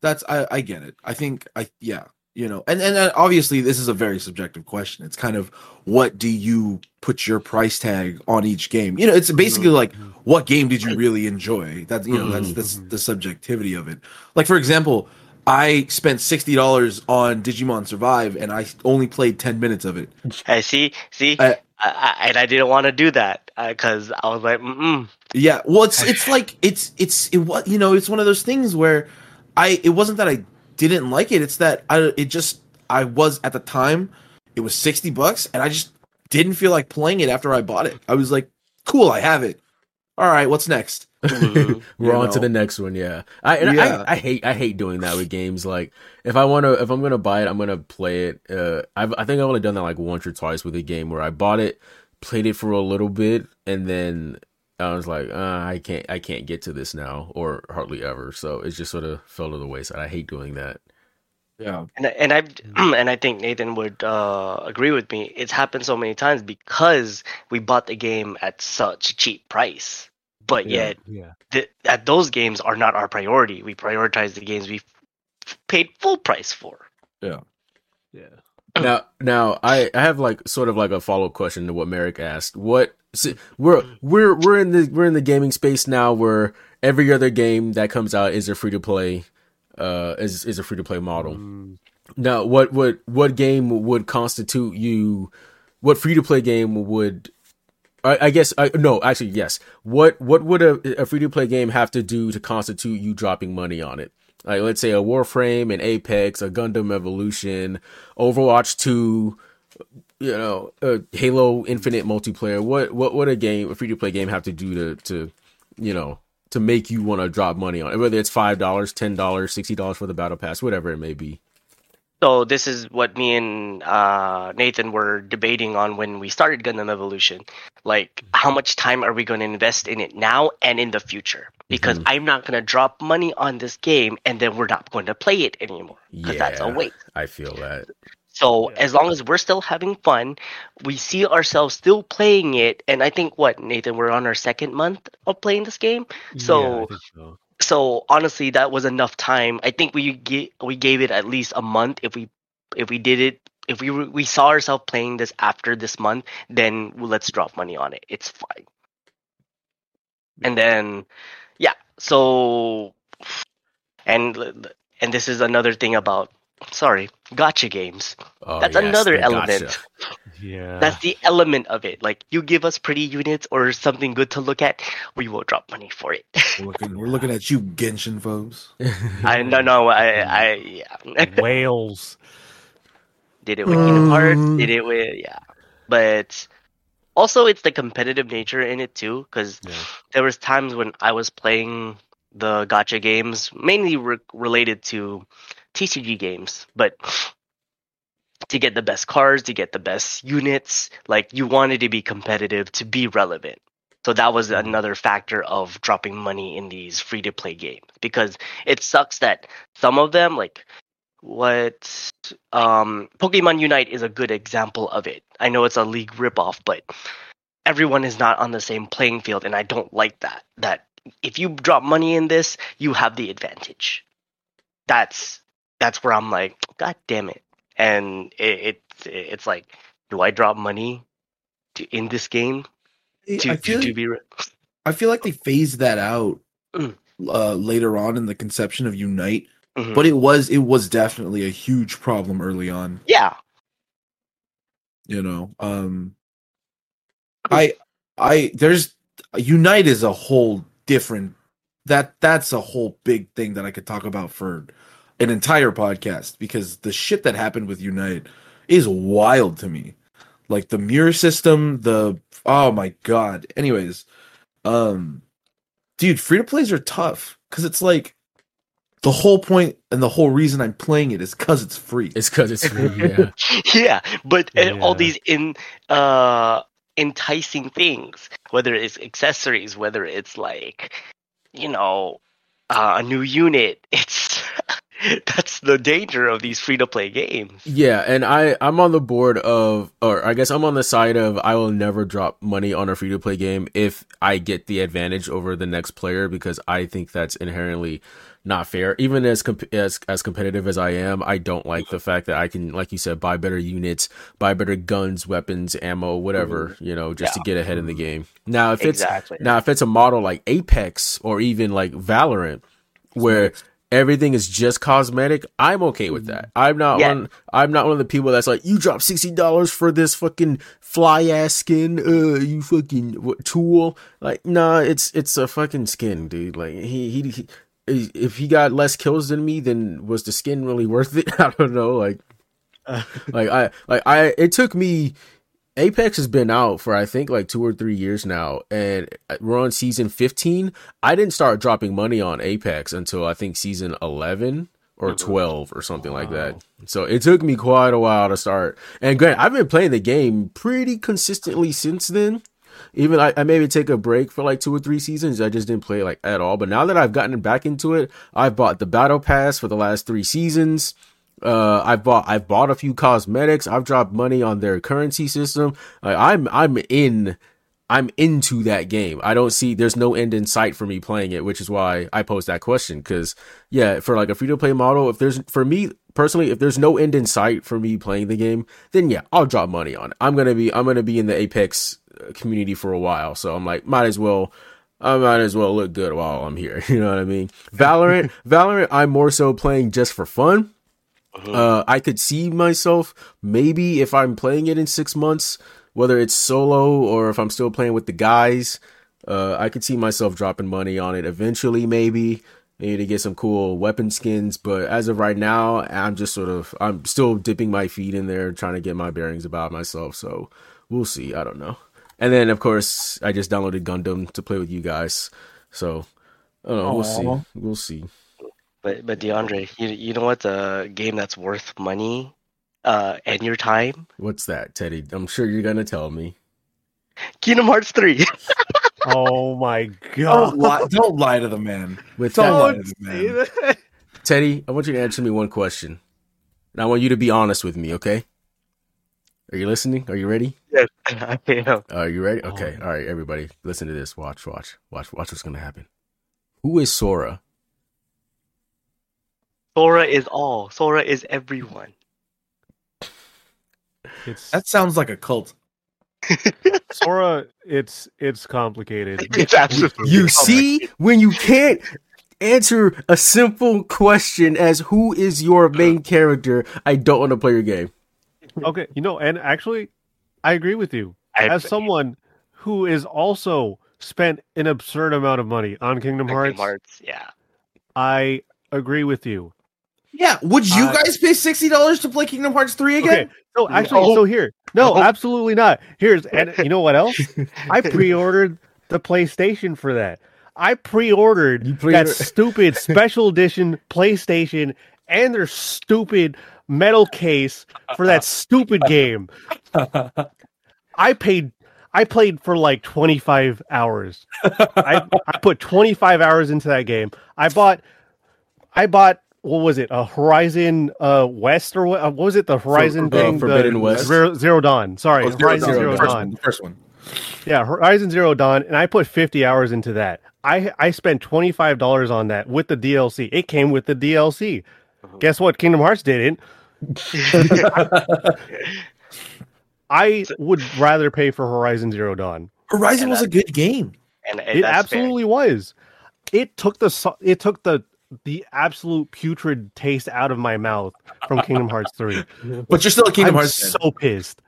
That's I, I get it. I think I yeah, you know, and and uh, obviously this is a very subjective question. It's kind of what do you put your price tag on each game? You know, it's basically like what game did you really enjoy? That's you know, that's that's the subjectivity of it. Like for example, I spent sixty dollars on Digimon Survive, and I only played ten minutes of it. I see. See, I- I, I, and I didn't want to do that because I was like, mm Yeah, well, it's it's like it's it's it was you know it's one of those things where I it wasn't that I didn't like it. It's that I it just I was at the time it was sixty bucks and I just didn't feel like playing it after I bought it. I was like, cool, I have it. All right, what's next? Mhm. We're You on to the next one. Yeah, I, and Yeah. I I hate I hate doing that with games. Like if I want to if I'm gonna buy it, I'm gonna play it. Uh, I've I think I've only done that like once or twice with a game where I bought it, played it for a little bit, and then I was like, uh, I can't I can't get to this now or hardly ever. So it just sort of fell to the wayside. I hate doing that. Yeah, and and I and I think Nathan would uh, agree with me. It's happened so many times because we bought the game at such a cheap price, but Yeah. yet Yeah. th- that those games are not our priority. We prioritize the games we f- paid full price for. Yeah. now now I, I have like sort of like a follow up question to what Merrick asked. What see, we're we're we're in the we're in the gaming space now where every other game that comes out is a free to play uh is is a free to play model. Mm, Now what what what game would constitute you what free to play game would I, I guess I no actually yes. What what would a, a free to play game have to do to constitute you dropping money on it? Like let's say a Warframe, an Apex, a Gundam Evolution, Overwatch Two, you know, a Halo Infinite multiplayer. What what would a game a free to play game have to do to to you know to make you want to drop money on it? Whether it's five dollars, ten dollars, sixty dollars for the battle pass, whatever it may be. So this is what me and uh, Nathan were debating on when we started Gundam Evolution. Like, how much time are we going to invest in it now and in the future? Because Mhm. I'm not going to drop money on this game and then we're not going to play it anymore. Because that's a waste. I feel that. So Yeah. as long as we're still having fun, we see ourselves still playing it. And I think what Nathan, we're on our second month of playing this game. So- yeah, I think so. So honestly that was enough time. I think we ga- we gave it at least a month. If we if we did it if we we saw ourselves playing this after this month then let's drop money on it. It's fine. And then yeah so and and this is another thing about sorry gacha games. Oh, That's yes, another element. gotcha. Yeah. that's the element of it like you give us pretty units or something good to look at we will drop money for it we're looking, we're looking at you, Genshin folks. i no no i i yeah Whales. did it with Kingdom Hearts, Um, did it with yeah. But also it's the competitive nature in it too, because Yeah. there was times when I was playing the gacha games, mainly re- related to TCG games, but to get the best cards, to get the best units, like you wanted to be competitive to be relevant. So that was another factor of dropping money in these free to play games because it sucks that some of them like what um Pokemon Unite is a good example of it. I know it's a league ripoff, but everyone is not on the same playing field and I don't like that. That if you drop money in this, you have the advantage. That's that's where I'm like, God damn it. And it, it it's like, do I drop money to, in this game to, I to, feel, to be re- I feel like they phased that out Mm. uh, later on in the conception of Unite, Mhm. but it was it was definitely a huge problem early on. yeah. You know, um, I I there's Unite is a whole different that that's a whole big thing that I could talk about for an entire podcast because the shit that happened with Unite is wild to me. Like the mirror system, the oh my god. Anyways, um dude, free to plays are tough cuz it's like the whole point and the whole reason I'm playing it is cuz it's free. It's because it's free. Yeah. yeah but uh, all these in uh enticing things whether it's accessories whether it's like you know uh, a new unit it's that's the danger of these free to play games. Yeah, and I I'm on the board of, or I guess I'm on the side of I will never drop money on a free to play game if I get the advantage over the next player because I think that's inherently not fair. Even as comp- as as competitive as I am, I don't like the fact that I can, like you said, buy better units, buy better guns, weapons, ammo, whatever, mm-hmm. you know, just to get ahead in the game. Now, if it's now, if it's a model like Apex or even like Valorant, where everything is just cosmetic, I'm okay with that. I'm not Yeah. one. I'm not one of the people that's like, you drop sixty dollars for this fucking fly ass skin. Uh, you fucking what, tool. Like, nah, it's it's a fucking skin, dude. Like he he. he if he got less kills than me, then was the skin really worth it? I don't know. Like, like I like I it took me Apex has been out for I think like two or three years now, and uh, we're on season fifteen. I didn't start dropping money on Apex until I think season eleven or twelve or something like that. So it took me quite a while to start. And Grant, I've been playing the game pretty consistently since then. Even I, I maybe take a break for like two or three seasons. I just didn't play like at all. But now that I've gotten back into it, I've bought the battle pass for the last three seasons. Uh, I've bought I've bought a few cosmetics. I've dropped money on their currency system. Like I'm I'm in I'm into that game. I don't see there's no end in sight for me playing it, which is why I posed that question. Because yeah, for like a free to play model, if there's for me personally, if there's no end in sight for me playing the game, then yeah, I'll drop money on it. I'm gonna be I'm gonna be in the Apex uh, community for a while, so I'm like might as well. I might as well look good while I'm here. You know what I mean? Valorant, Valorant, I'm more so playing just for fun. Uh, I could see myself maybe if I'm playing it in six months, whether it's solo or if I'm still playing with the guys. Uh, I could see myself dropping money on it eventually, maybe maybe to get some cool weapon skins. But as of right now, I'm just sort of I'm still dipping my feet in there, trying to get my bearings about myself. So we'll see. I don't know. And then of course I just downloaded Gundam to play with you guys. So I don't know. We'll see. We'll see. But but DeAndre, you you know what's a game that's worth money, uh, and your time? What's that, Teddy? I'm sure you're gonna tell me. Kingdom Hearts three. Oh my Don't god. lie, don't lie to the man. With Don't that, lie to the man. Teddy, I want you to answer me one question. And I want you to be honest with me, okay? Are you listening? Are you ready? yes, I am. Are you ready? Okay. All right, everybody, listen to this. Watch, watch, watch, watch what's gonna happen. Who is Sora? Sora is all. Sora is everyone. It's That sounds like a cult. Sora. It's it's complicated. It's absolutely. You see, when you can't answer a simple question as who is your main character, I don't want to play your game. Okay, you know, and actually, I agree with you. I, As someone who is also spent an absurd amount of money on Kingdom Hearts, Kingdom Hearts, yeah. I agree with you. Yeah, would you Uh, guys pay sixty dollars to play Kingdom Hearts three again? Okay, so actually, No. so here, no, No. absolutely not. Here's and you know what else? I pre-ordered the PlayStation for that. I pre-ordered pre-ordered- that stupid special edition PlayStation and their stupid metal case for that stupid game. I paid. I played for like 25 hours. I, I put 25 hours into that game. I bought. I bought. What was it? A Horizon uh, West or what? uh, what was it? The Horizon uh, thing. Forbidden the West? Zero, Zero Dawn. Sorry, Oh, Horizon Zero Zero, Dawn, the first Dawn. one, the first one. Yeah, Horizon Zero Dawn, and I put 50 hours into that. I I spent $25 on that with the DLC. It came with the DLC. Guess what? Kingdom Hearts didn't. I would rather pay for Horizon Zero Dawn. Horizon And was that- a good game. and, and It that's fair. absolutely was. It took the it took the the absolute putrid taste out of my mouth from Kingdom Hearts 3. But you're still a Kingdom I'm Hearts fan. so pissed.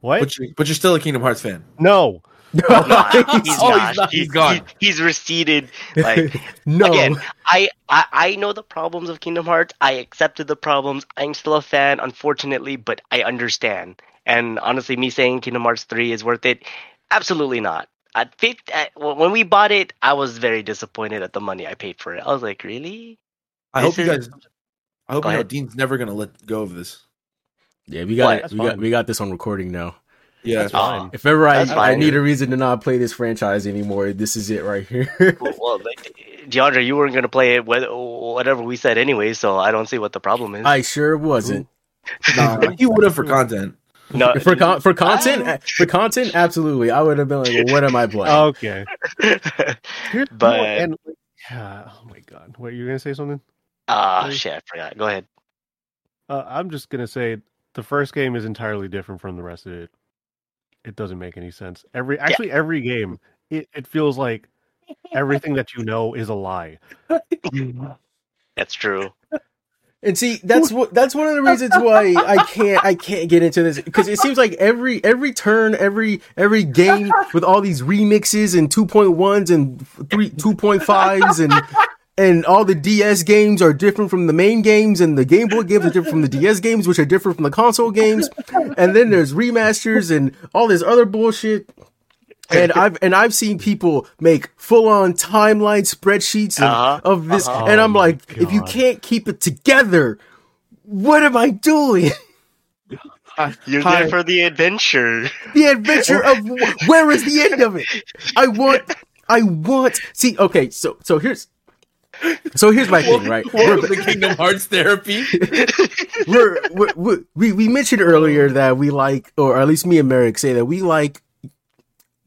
What? But, you, but you're still a Kingdom Hearts fan. no. Not. He's, Oh, not. he's not. He's, He's gone. he- he's receded. Like no. again, I, I I know the problems of Kingdom Hearts. I accepted the problems. I'm still a fan, unfortunately, but I understand. And honestly, me saying Kingdom Hearts three is worth it, absolutely not. At, fif- at when we bought it, I was very disappointed at the money I paid for it. I was like, really? I This hope you guys. I hope Go you know. Dean's never gonna let go of this. Yeah, we got What? We got we got this on recording now. Yeah, That's fine. If ever I, That's I need a reason to not play this franchise anymore, this is it right here. well, well, like, DeAndre, you weren't gonna play it whether, whatever we said anyway, so I don't see what the problem is. I sure wasn't. nah, you would have for content. No, For con- for content, for content, absolutely. I would have been like, "What am I playing?" Okay. Here's- no, But- and yeah, oh my god, what you gonna say something? Ah, shit, I forgot. Go ahead. Uh, I'm just gonna say the first game is entirely different from the rest of it. It doesn't make any sense. Every actually every game, it, it feels like everything that you know is a lie. That's true. And see, that's what that's one of the reasons why I can't I can't get into this because it seems like every every turn, every every game with all these remixes and 2.1s and 3 2.5s and and all the DS games are different from the main games and the Game Boy games are different from the DS games which are different from the console games. And then there's remasters and all this other bullshit. And I've and I've seen people make full on timeline spreadsheets of, Uh-huh. of this, Uh-huh. and I'm Oh my like, if you can't keep it together, what am I doing? You're Hi. there for the adventure. The adventure of where is the end of it? I want, I want. See, okay, so so here's, so here's my thing, right? Welcome to Kingdom Hearts therapy. we're, we're, we we we mentioned earlier that we like, or at least me and Merrick say that we like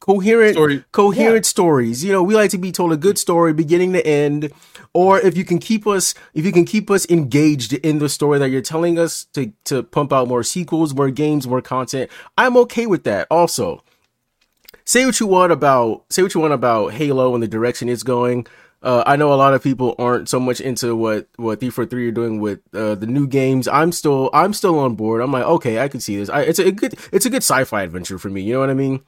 coherent Story. coherent stories. You know, we like to be told a good story, beginning to end. Or if you can keep us, if you can keep us engaged in the story that you're telling us to to pump out more sequels, more games, more content, I'm okay with that. Also, say what you want about say what you want about Halo and the direction it's going. Uh, I know a lot of people aren't so much into what what three four three are doing with uh, the new games. I'm still I'm still on board. I'm like, okay, I can see this. I, it's a good it's a good sci-fi adventure for me. You know what I mean?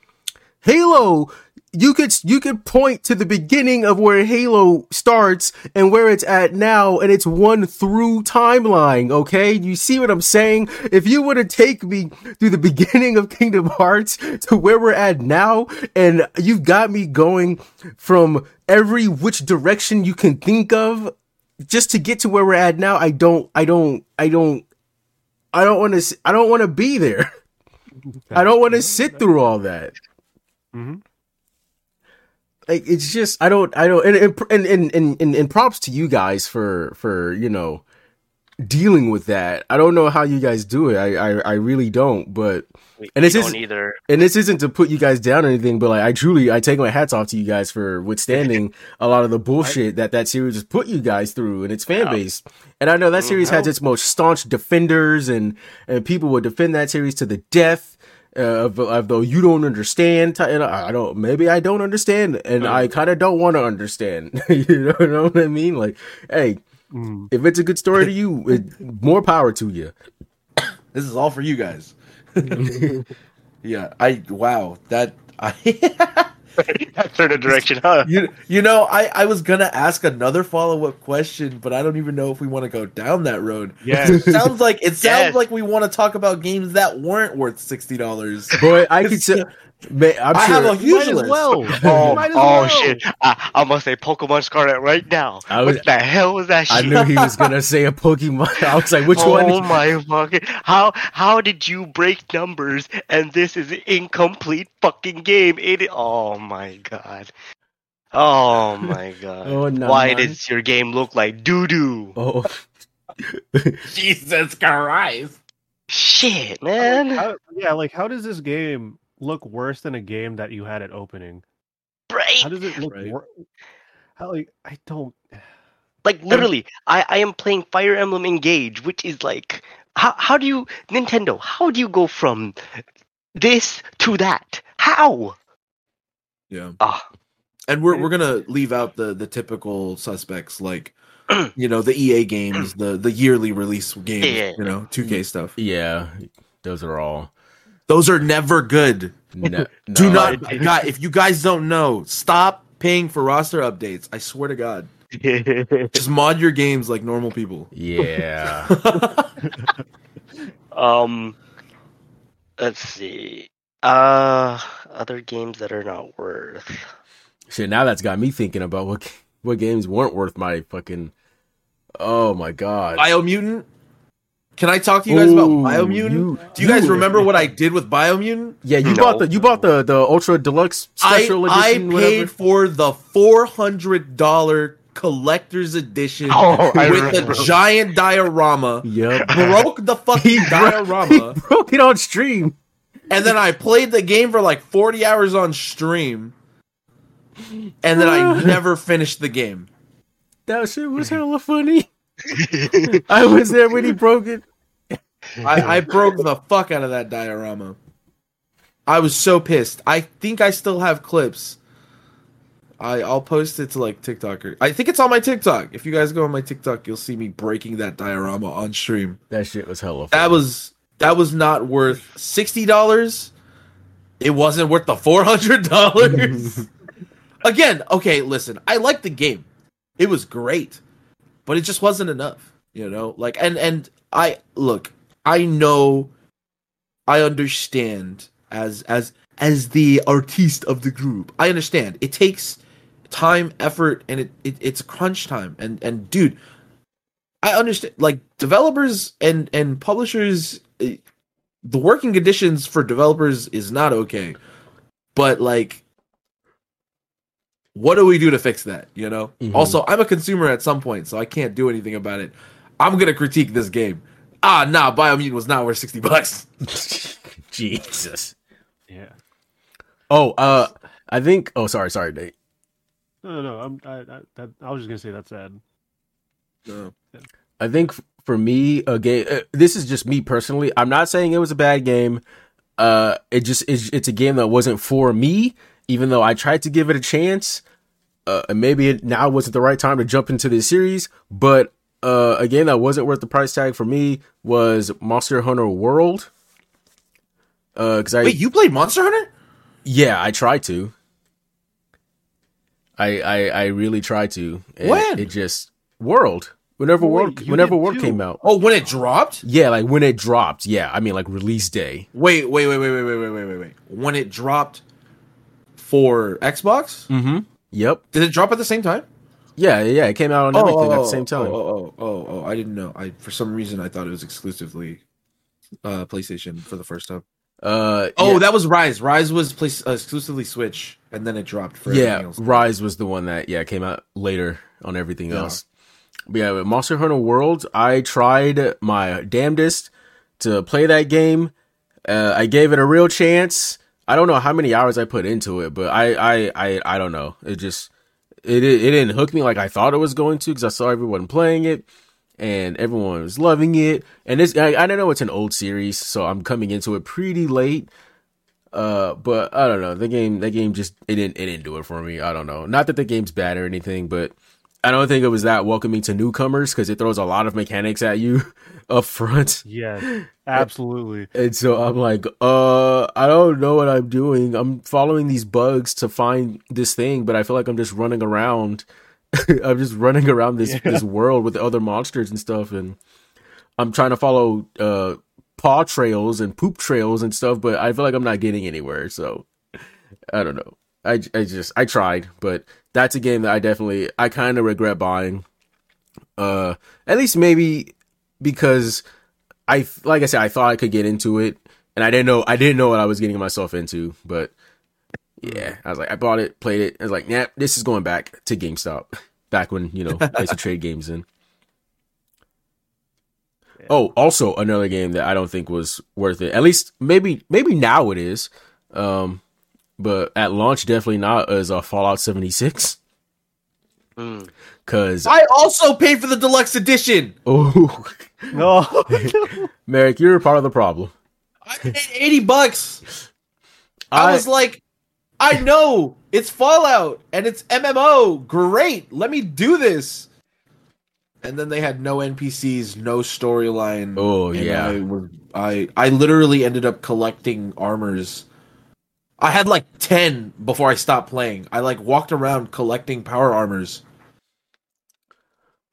Halo, you could you could point to the beginning of where Halo starts and where it's at now, and it's one through timeline. Okay, you see what I'm saying? If you were to take me through the beginning of Kingdom Hearts to where we're at now, and you've got me going from every which direction you can think of, just to get to where we're at now, I don't, I don't, I don't, I don't want to, I don't want to be there. I don't want to sit through all that Mhm. like it's just I don't I don't and and and and, and, and props to you guys for for you know dealing with that. I don't know how you guys do it. I I, I really don't. But We, And we this is- don't either. and this isn't to put you guys down or anything, but like I truly I take my hats off to you guys for withstanding a lot of the bullshit that that series has put you guys through and its fan Yeah. base. And I know that series has its most staunch defenders and and people would defend that series to the death. Uh, of, of though you don't understand, I I don't. Maybe I don't understand, and I kind of don't want to understand. you know, know what I mean? Like, hey, Mm. if it's a good story to you, it, more power to you. This is all for you guys. yeah, I wow that I Turn a direction, huh? you you know I I was gonna ask another follow up question, but I don't even know if we want to go down that road. Yes. It sounds like it sounds Yes. like we want to talk about games that weren't worth sixty dollars. Boy, I could say, man, I'm I sure. have a huge Might as list. well. Oh, Might as oh well. shit! I, I'm gonna say Pokemon Scarlet right now. I was- what the hell was that I knew he was gonna say a Pokemon. I was like, which oh one? my fucking! How how did you break numbers and this is an incomplete fucking game? It oh my god! Oh my god! Oh, no, Why man. does your game look like doo doo? Oh, Jesus Christ! Shit, man! How, yeah, like how does this game look worse than a game that you had at opening? Right? How does it look? Right. Wor- how like I don't. Like literally, I I am playing Fire Emblem Engage, which is like how how do you Nintendo? How do you go from this to that? How? Yeah, Ah, and we're we're gonna leave out the the typical suspects like you know the EA games, the the yearly release games, Yeah. you know, two K stuff. yeah, those are all. Those are never good. No, Do no. not, God, if you guys don't know, stop paying for roster updates. I swear to God, just mod your games like normal people. Yeah, um, let's see. Uh, other games that are not worth. shit. Now that's got me thinking about what what games weren't worth my fucking. Oh my god. Biomutant. Can I talk to you guys about Ooh, Biomutant? you- Do you guys you- remember what I did with Biomutant? yeah, you No. bought the you bought the the ultra deluxe I, special I edition. paid whatever. for the four hundred dollar collector's edition Oh, with remember. the giant diorama. Yep. Broke the fucking He broke, he diorama, broke it on stream. and then I played the game for like forty hours on stream, and then I never finished the game. That shit was hella funny. I was there when he broke it. I, I broke the fuck out of that diorama. I was so pissed. I think I still have clips I I'll post it to like TikTok or I think it's on my TikTok. If you guys go on my TikTok, you'll see me breaking that diorama on stream. That shit was hella. That was that was not worth sixty dollars. It wasn't worth the four hundred dollars. Again, okay, listen, I liked the game. It was great, but it just wasn't enough. You know, like and and I look, I know, I understand as as as the artiste of the group. I understand it takes time, effort, and it, it it's crunch time. And and dude, I understand. Like developers and and publishers, eh, the working conditions for developers is not okay. But like, what do we do to fix that? You know. Mhm. Also, I'm a consumer at some point, so I can't do anything about it. I'm gonna critique this game. Ah, nah, Biomutant was not worth sixty bucks. Jesus. Yeah. Oh, uh, I think. Oh, sorry, sorry, Nate. No, no, no. I'm, I, I, that, I was just gonna say that's sad. No. I think for me, a game. Uh, this is just me personally. I'm not saying it was a bad game. Uh, it just it's, it's a game that wasn't for me. Even though I tried to give it a chance, uh, and maybe it now wasn't the right time to jump into this series. But uh, a game that wasn't worth the price tag for me was Monster Hunter World. Uh, I Wait, you played Monster Hunter? yeah, I tried to. I I I really tried to. and When? it just World. Whenever Wait, World whenever World too. came out. Oh, when it dropped? Yeah, like when it dropped. Yeah, I mean like release day. Wait, wait, wait, wait, wait, wait, wait, wait, wait, wait. When it dropped for Xbox? Mm-hmm. Yep. Did it drop at the same time? Yeah, yeah, it came out on everything at the same time. Oh, oh, oh, oh, oh, I didn't know. I for some reason I thought it was exclusively uh PlayStation for the first time. Uh, Oh, yeah, that was Rise. Rise was play- uh, exclusively Switch, and then it dropped for yeah. else. Rise was the one that yeah came out later on everything Yeah. else. But yeah, Monster Hunter World, I tried my damnedest to play that game. Uh, I gave it a real chance. I don't know how many hours I put into it, but I I I, I don't know. It just it it didn't hook me like I thought it was going to because I saw everyone playing it and everyone was loving it. And this I, I don't know it's an old series, so I'm coming into it pretty late. Uh, but I don't know. The game, that game just it didn't it didn't do it for me. I don't know. Not that the game's bad or anything, but I don't think it was that welcoming to newcomers because it throws a lot of mechanics at you up front. Yeah, absolutely. And so I'm like, uh, I don't know what I'm doing. I'm following these bugs to find this thing, but I feel like I'm just running around. I'm just running around this Yeah. this world with other monsters and stuff, and I'm trying to follow uh paw trails and poop trails and stuff, but I feel like I'm not getting anywhere. So I don't know. I, I just I tried, but that's a game that I definitely I kind of regret buying. Uh, at least maybe because I like I said I thought I could get into it, and I didn't know I didn't know what I was getting myself into. But yeah, I was like I bought it, played it. I was like, nah, this is going back to GameStop, back when you know I used to trade games in. Oh, also another game that I don't think was worth it. At least maybe maybe now it is. Um, but at launch definitely not as a Fallout 76 Mm. cuz I also paid for the deluxe edition. oh No, Merrick, you're part of the problem. I paid eighty bucks. I, was like, I know it's Fallout and it's MMO. Great, let me do this. And then they had no NPCs, no storyline. Oh, yeah. I, was, I I literally ended up collecting armors. I had like ten before I stopped playing. I like walked around collecting power armors.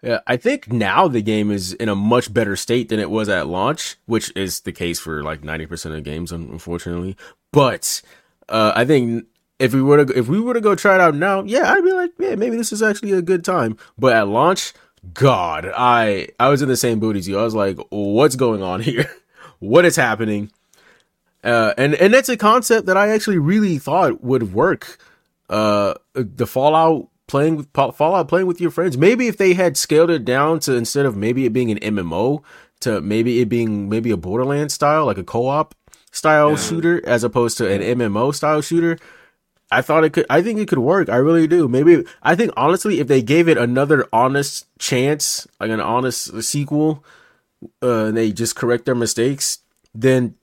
Yeah, I think now the game is in a much better state than it was at launch, which is the case for like 90% of games unfortunately. But uh I think if we were to if we were to go try it out now, yeah, I'd be like, yeah, maybe this is actually a good time. But at launch, god, I I was in the same boot as you. I was like, what's going on here? what is happening? Uh and and that's a concept that I actually really thought would work. Uh the Fallout playing with Fallout playing with your friends. Maybe if they had scaled it down to instead of maybe it being an MMO to maybe it being maybe a Borderlands style, like a co-op style Yeah. shooter, as opposed to an MMO style shooter. I thought it could. I think it could work. I really do. Maybe I think honestly, if they gave it another honest chance, like an honest sequel, uh, and they just correct their mistakes, then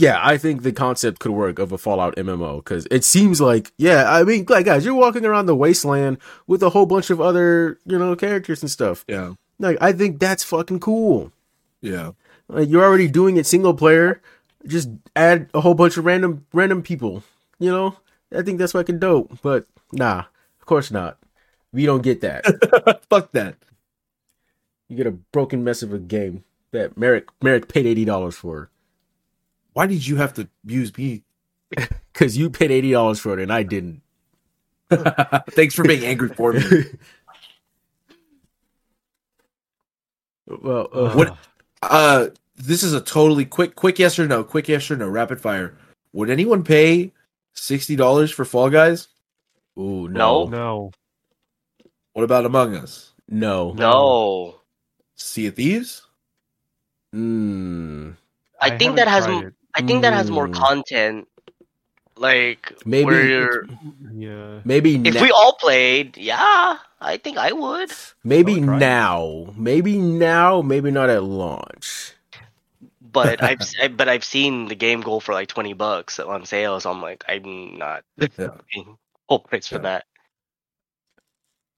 yeah, I think the concept could work of a Fallout MMO because it seems like, yeah, I mean, like guys, you're walking around the wasteland with a whole bunch of other, you know, characters and stuff. Yeah, Like, I think that's fucking cool. yeah. Like, you're already doing it single player. Just add a whole bunch of random random people. You know, I think that's fucking dope. But nah, of course not. We don't get that. Fuck that. you get a broken mess of a game that Merrick Merrick paid eighty dollars for Why did you have to use me? because you paid eighty dollars for it and I didn't. Thanks for being angry for me. well, uh, What- Uh, this is a totally quick, quick yes or no, quick yes or no, rapid fire. Would anyone pay sixty dollars for Fall Guys? Ooh, No. no, No. What about Among Us? no, No. Sea of Thieves? Mm, I, think that haven't has tried m- I think that has more Mm. content. Like maybe, where you're. Yeah. maybe, if na- we all played, yeah, I think I would. maybe I would now, maybe now, maybe not at launch. But I've s- I, but I've seen the game go for like twenty bucks on sale, so I'm like, I'm not Yeah. full price for Yeah. that.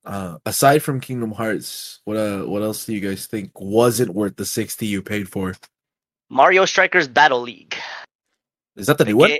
Uh, aside from Kingdom Hearts, what uh, what else do you guys think wasn't worth the sixty you paid for? Mario Strikers Battle League. Is that the new The one?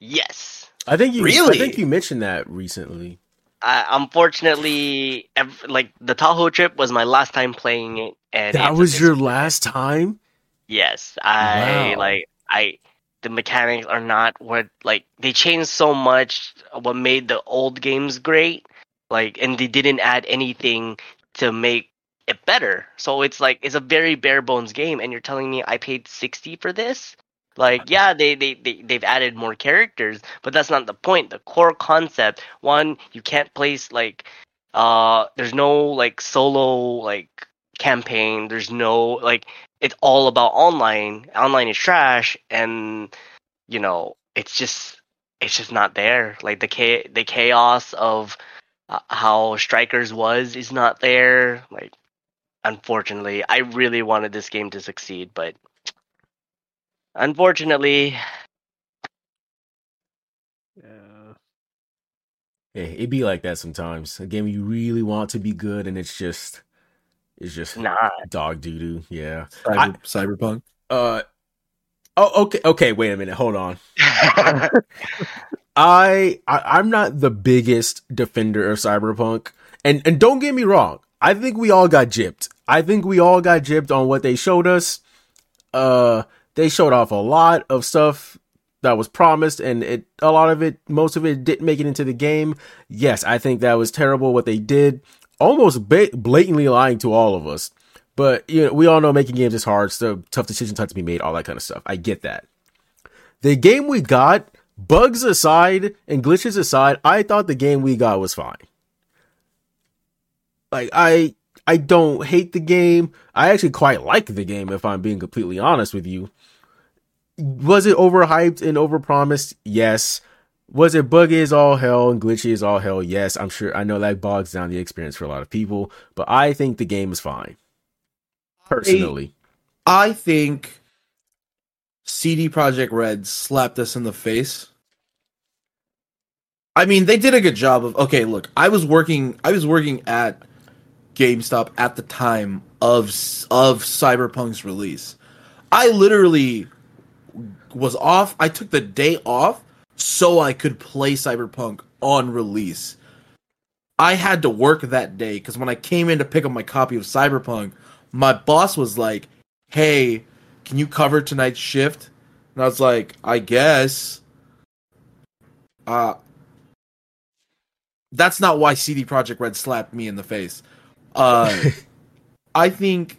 Yes. I think you, Really? I think you mentioned that recently. I, unfortunately, ev- like the Tahoe trip was my last time playing it, and That was your dis- last time. Yes, I Wow. like I. The mechanics are not what like they changed so much. What made the old games great, like, and they didn't add anything to make it better. So it's like it's a very bare bones game, and you're telling me I paid sixty for this? Like, yeah, they, they, they, they've added more characters, but that's not the point. The core concept, one, you can't place, like, uh, there's no, like, solo, like, campaign. There's no, like, it's all about online. Online is trash, and, you know, it's just, it's just not there. Like, the, cha- the chaos of uh, how Strikers was is not there. Like, unfortunately, I really wanted this game to succeed, but unfortunately, Yeah. Yeah, it be like that sometimes. A game you really want to be good, and it's just, it's just not. dog doo doo. Yeah. Cyber, Cyberpunk. Uh. Oh, okay. Okay. Wait a minute. Hold on. I, I I'm not the biggest defender of Cyberpunk, and and don't get me wrong. I think we all got gypped. I think we all got gypped on what they showed us. Uh, they showed off a lot of stuff that was promised, and it a lot of it, most of it, didn't make it into the game. Yes, I think that was terrible what they did. Almost ba- blatantly lying to all of us. But you know, we all know making games is hard, so tough decisions have to be made, all that kind of stuff. I get that. The game we got, bugs aside and glitches aside, I thought the game we got was fine. Like I I don't hate the game. I actually quite like the game if I'm being completely honest with you. Was it overhyped and overpromised? Yes. Was it buggy as all hell and glitchy as all hell? Yes, I'm sure. I know that bogs down the experience for a lot of people, but I think the game is fine. Personally. I think CD Projekt Red slapped us in the face. I mean, they did a good job of okay, look, I was working I was working at GameStop at the time of of Cyberpunk's release. I literally was off. I took the day off so I could play Cyberpunk on release. I had to work that day because when I came in to pick up my copy of Cyberpunk, my boss was like, "Hey, can you cover tonight's shift?" And I was like, "I guess." Uh that's not why CD Projekt Red slapped me in the face. Uh I think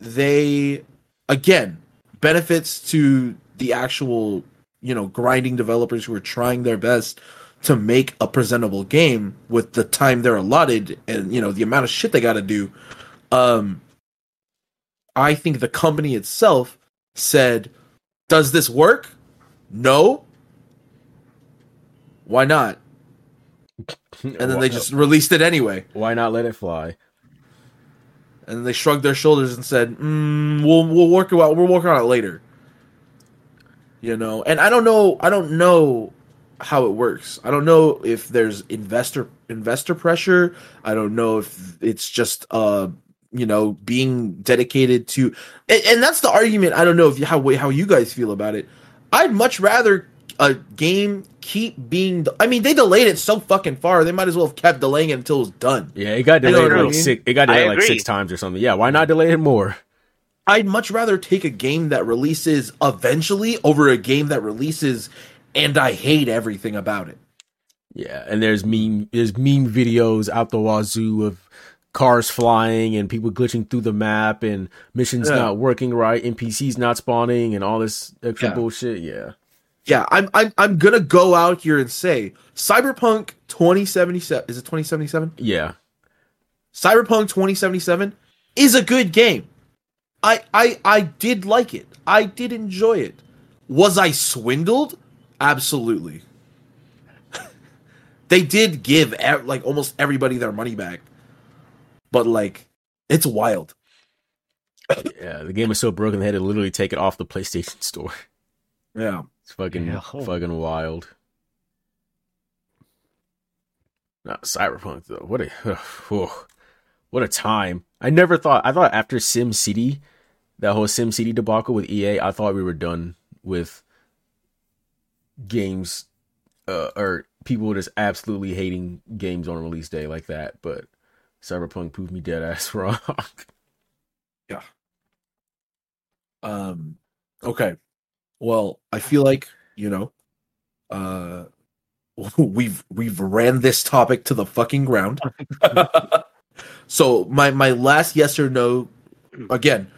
they again benefits to the actual, you know, grinding developers who are trying their best to make a presentable game with the time they're allotted and you know the amount of shit they got to do. Um i think the company itself said does this work? No. Why not? And then they just released it anyway. Why not let it fly? And they shrugged their shoulders and said mm, we'll we'll work it out we'll work on it later you know. And I don't know, I don't know how it works. I don't know if there's investor investor pressure. I don't know if it's just uh you know being dedicated to and, and that's the argument. I don't know if you, how how you guys feel about it. I'd much rather a game keep being. I mean, they delayed it so fucking far. They might as well have kept delaying it until it was done. Yeah, it got You know delayed I like mean? six. It got delayed like six times or something. Yeah, why not delay it more? I'd much rather take a game that releases eventually over a game that releases and I hate everything about it. Yeah, and there's meme there's meme videos out the wazoo of cars flying and people glitching through the map and missions Yeah. not working right, NPCs not spawning and all this extra Yeah. bullshit. Yeah. Yeah, I'm I'm I'm gonna go out here and say Cyberpunk 2077 is it 2077? Yeah. Cyberpunk 2077 is a good game. I I I did like it. I did enjoy it. Was I swindled? Absolutely. they did give e- like almost everybody their money back. But like it's wild. Yeah. The game is so broken they had to literally take it off the PlayStation store. Yeah. It's fucking Yeah. fucking wild. Not Cyberpunk though. What a oh, what a time. I never thought I thought after Sim City, that whole Sim City debacle with EA, I thought we were done with games uh, or people just absolutely hating games on release day like that, but Cyberpunk proved me dead ass wrong. Yeah. Um okay. Well, I feel like, you know, uh we've we've ran this topic to the fucking ground. so my my last yes or no again,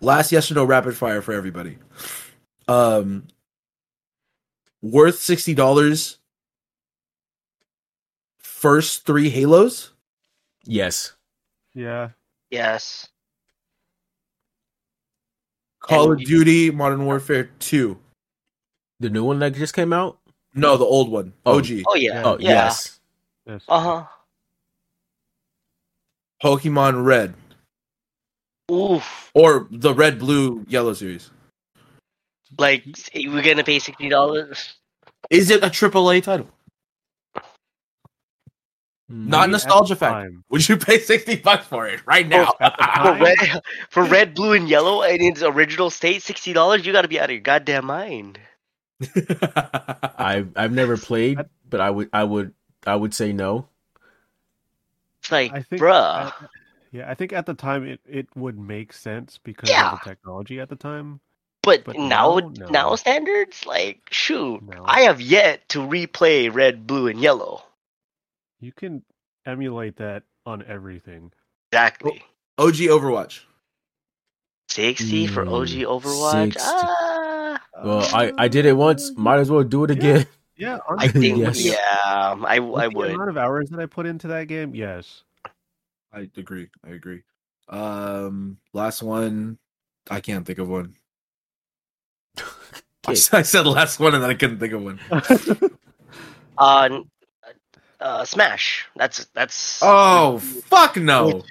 last yes or no rapid fire for everybody. Um worth $60 first 3 Halos? yes. Yeah. Yes. Call of Duty Modern Warfare 2. The new one that just came out? No, the old one. Oh. OG. Oh yeah. Oh, yeah. yes. Yes. Uh huh. Pokemon Red Oof. or the Red Blue Yellow series. Like we're gonna pay sixty dollars. Is it a AAA title? Mm. Not Maybe nostalgia at the factor. time. Would you pay sixty bucks for it right now? For red, for red, blue, and yellow in its original state, sixty dollars. You got to be out of your goddamn mind. I've I've never played, but I would I would I would say no. It's like, I think, bruh. I- yeah, I think at the time it, it would make sense because Yeah. of the technology at the time. But, But now, now, no. now standards, like, shoot, No. I have yet to replay red, blue, and yellow. You can emulate that on everything. Exactly. OG Overwatch. 60 for OG Mm, Overwatch. 60. Ah, Well, I I did it once. Might as well do it again. Yeah, I think, Yes. yeah, I, with I the would. amount of hours that I put into that game, yes. I agree. I agree. Um, last one. I can't think of one. I, Okay. said last one and then I couldn't think of one. Uh, n- uh, Smash. That's, that's. Oh fuck no!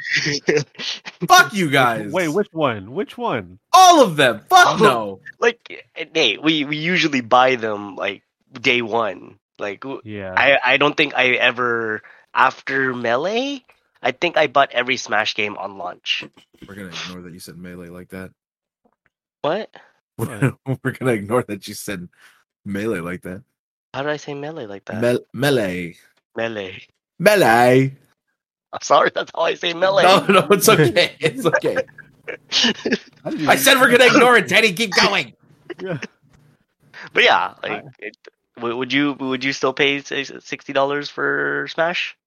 fuck you guys! Wait, which one? Which one? all of them. Fuck Oh. no! like, hey, we, we usually buy them, like, day one. Like, Yeah. I, I don't think I ever, after Melee, I think I bought every Smash game on launch. We're gonna ignore that you said melee like that. What? We're, we're gonna ignore that you said melee like that. How did I say Melee like that? Mel- melee. Melee. Melee. I'm sorry, that's how I say Melee. No, no, it's okay. It's okay. I said we're gonna ignore it, Teddy. Keep going. But yeah, like, it, would you would you still pay sixty dollars for Smash?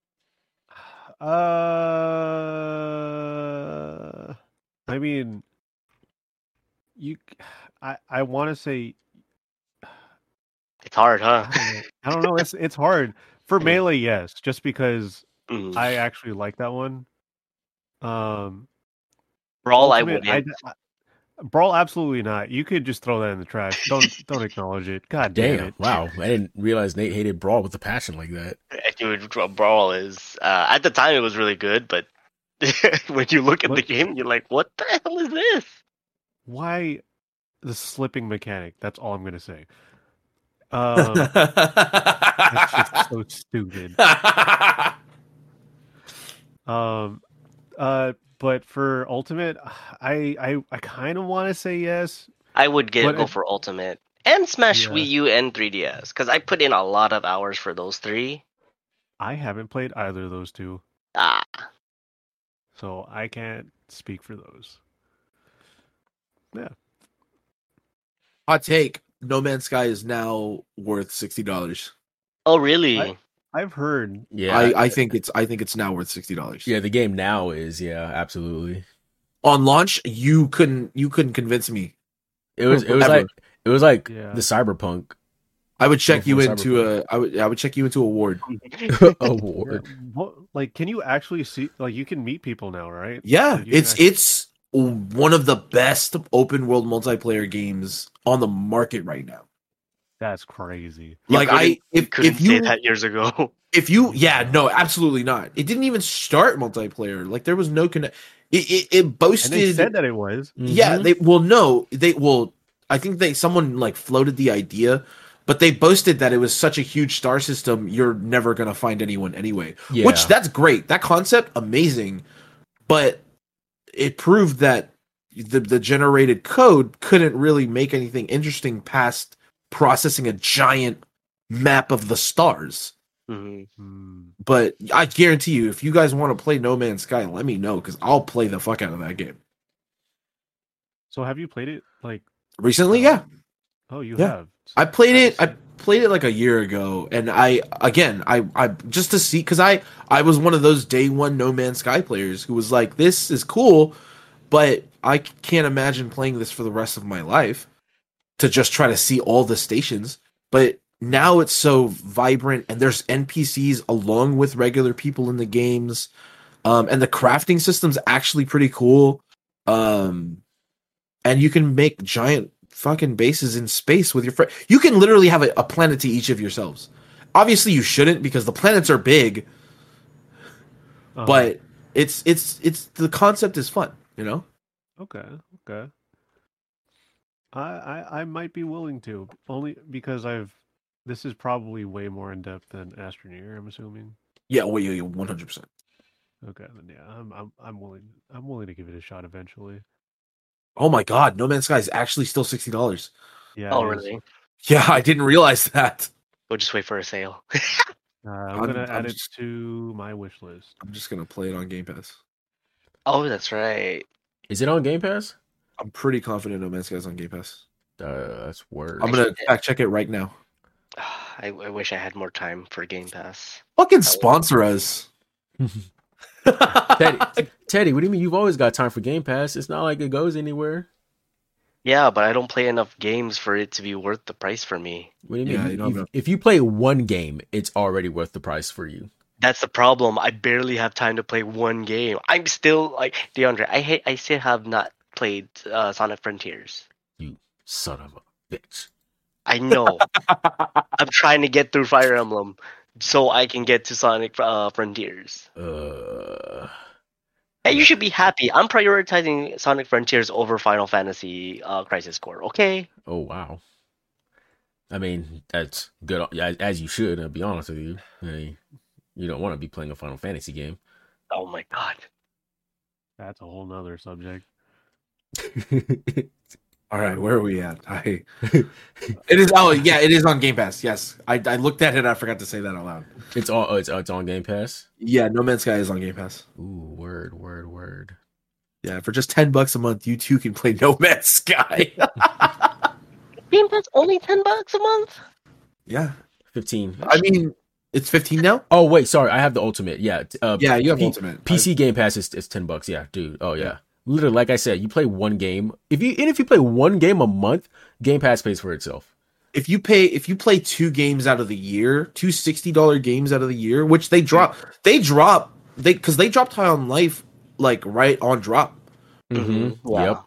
Uh, I mean, you. I I want to say It's hard, huh? I don't know. I don't know. It's it's hard for melee. Yes, just because Mm. I actually like that one. Um, Brawl, I Ultimate, wouldn't. I- Brawl, absolutely not. You could just throw that in the trash. Don't don't acknowledge it. God damn, Damn! it. Wow, I didn't realize Nate hated Brawl with a passion like that. Dude, Brawl is uh, at the time it was really good, but when you look at the game, you're like, what the hell is this? Why? the slipping mechanic. That's all I'm gonna say. Um, that's just so stupid. Um, uh, but for Ultimate, I I, I kind of want to say yes. I would get go it- for Ultimate and Smash Yeah. Wii U and 3DS because I put in a lot of hours for those three. I haven't played either of those two, Ah, so I can't speak for those. Yeah. Hot take: No Man's Sky is now worth sixty dollars. oh really? I- I've heard. Yeah, I, I think it's I think it's now worth sixty dollars. yeah. The game now is yeah, absolutely. On launch, you couldn't you couldn't convince me. It was it was Ever. like it was like Yeah. the cyberpunk I would check you for into a I would I would check you into a ward. award. What, like, can you actually see? Like, you can meet people now, right? Yeah, Like, it's actually- it's one of the best open world multiplayer games on the market right now. That's crazy. Like couldn't- I if Couldn't if say you that years ago. if you yeah no absolutely not. It didn't even start multiplayer. Like there was no connect. It it, it And boasted. they said that it was. Yeah, Mhm. they well no, they well I think they someone like floated the idea, but they boasted that it was such a huge star system you're never going to find anyone anyway. yeah. Which that's great. That concept amazing, but it proved that the the generated code couldn't really make anything interesting past processing a giant map of the stars. Mhm. Hmm. But I guarantee you, if you guys want to play No Man's Sky, let me know because I'll play the fuck out of that game. So, have you played it? Like, Recently, yeah, oh, you Yeah. have. I played it. I played it like a year ago, and I again, I I just to see because I I was one of those day one No Man's Sky players who was like, this is cool, but I can't imagine playing this for the rest of my life to just try to see all the stations. But now it's so vibrant, and there's NPCs along with regular people in the games, um, and the crafting system's actually pretty cool. Um, and you can make giant fucking bases in space with your friend. You can literally have a, a planet to each of yourselves. Obviously, you shouldn't because the planets are big, Uh-huh. but it's it's it's the concept is fun. You know, Okay, okay. I, I I might be willing to only because I've. This is probably way more in depth than Astroneer. I'm assuming. yeah, well, yeah, one hundred percent. Okay, then yeah, I'm I'm I'm willing. I'm willing to give it a shot eventually. Oh my god, No Man's Sky is actually still sixty dollars. Yeah. Oh really? Yeah, I didn't realize that. We'll just wait for a sale. Uh, I'm, I'm- gonna I'm add it to my wish list. I'm just gonna play it on Game Pass. oh, that's right. Is it on Game Pass? I'm pretty confident No Man's Sky is on Game Pass. Uh, that's word. I'm gonna fact check it right now. I, I wish I had more time for Game Pass. Fucking sponsor us. Teddy, Teddy, what do you mean? You've always got time for Game Pass. It's not like it goes anywhere. Yeah, but I don't play enough games for it to be worth the price for me. What do you mean? Yeah, If- you if, know. if you play one game, it's already worth the price for you. That's the problem. I barely have time to play one game. I'm still like DeAndre. I hate. I still have not played uh, Sonic Frontiers. You Son of a bitch. I know. I'm trying to get through Fire Emblem so I can get to Sonic uh, Frontiers. Uh, Hey, you should be happy. I'm prioritizing Sonic Frontiers over Final Fantasy uh, Crisis Core. Okay. oh wow. I mean, that's good. As, as you should. I'll be honest with you. I mean, you don't want to be playing a Final Fantasy game. Oh my god. That's a whole nother subject. All right, where are we at? I it is. Oh yeah, it is on Game Pass. Yes, I, I looked at it. I forgot to say that out loud. it's all. Oh, it's, oh, it's on Game Pass. Yeah, No Man's Sky is on Game Pass. Ooh, word, word, word. Yeah, for just ten bucks a month, you too can play No Man's Sky. Game Pass only ten bucks a month. yeah, Fifteen. I mean it's fifteen now. Oh wait, sorry. I have the Ultimate. Yeah. Uh, Yeah, you have P- Ultimate. PC Game Pass is, is ten bucks. Yeah, dude. Oh yeah. Yeah. Literally, like I said, you play one game. If you and if you play one game a month, Game Pass pays for itself. if you pay if you play two games out of the year, two sixty dollar games out of the year, which they drop, they drop they because they dropped High on Life like right on drop. Mm-hmm. Yeah. Yep.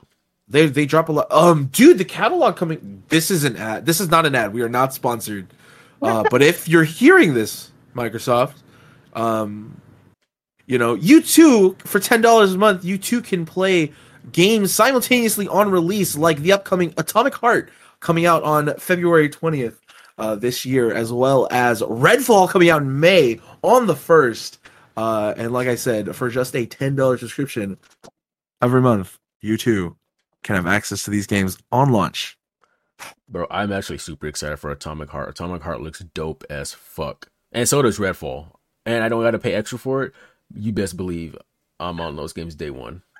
They they drop a lot. Um, dude, the catalog coming. This is an ad. This is not an ad. We are not sponsored. Uh, but if you're hearing this, Microsoft, um, you know, you too for ten dollars a month, you too can play games simultaneously on release, like the upcoming Atomic Heart coming out on February 20th uh, this year, as well as Redfall coming out in May on the 1st. Uh, and like I said, for just a $10 subscription every month, you too can have access to these games on launch. Bro, I'm actually super excited for Atomic Heart. Atomic Heart looks dope as fuck. And so does Redfall. And I don't got to pay extra for it. You best believe I'm on those games day one.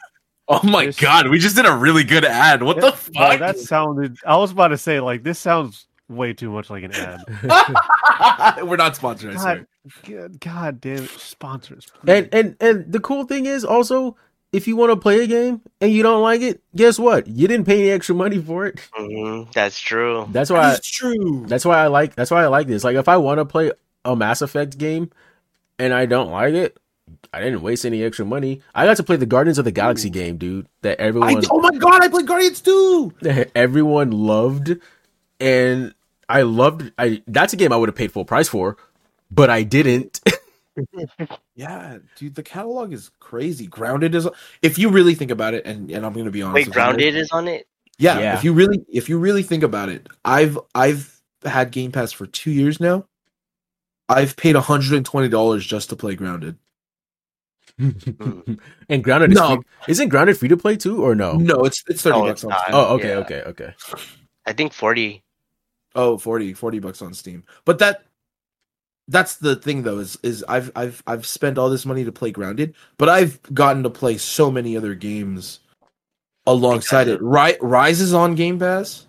Oh my This- god, we just did a really good ad. What the Bro, fuck? that sounded. I was about to say like this sounds way too much like an ad. We're not sponsored, I swear. God, God, God damn it, sponsors. And and and the cool thing is also if you want to play a game and you don't like it, guess what? You didn't pay any extra money for it. hmm That's true. That's why It's true. that's why I like that's why I like this. Like if I want to play a Mass Effect game and I don't like it, I didn't waste any extra money. I got to play the Guardians of the Galaxy game, dude, that I, everyone oh my god, I played Guardians too. everyone loved and I loved I that's a game I would have paid full price for, but I didn't. Yeah, dude, the catalog is crazy. Grounded is if you really think about it, and, and I'm gonna be honest. Wait, Grounded is on it. Yeah, Yeah. if you really if you really think about it, I've I've had Game Pass for two years now. I've paid $120 just to play Grounded. and Grounded is No. free, isn't Grounded free to play too or no? No, it's it's 30 No, bucks it's on. Steam. Oh, okay, Yeah. okay, okay. I think forty. Oh, 40, 40 bucks on Steam. But that that's the thing though is is I've I've I've spent all this money to play Grounded, but I've gotten to play so many other games alongside it. Ri- Rise is on Game Pass.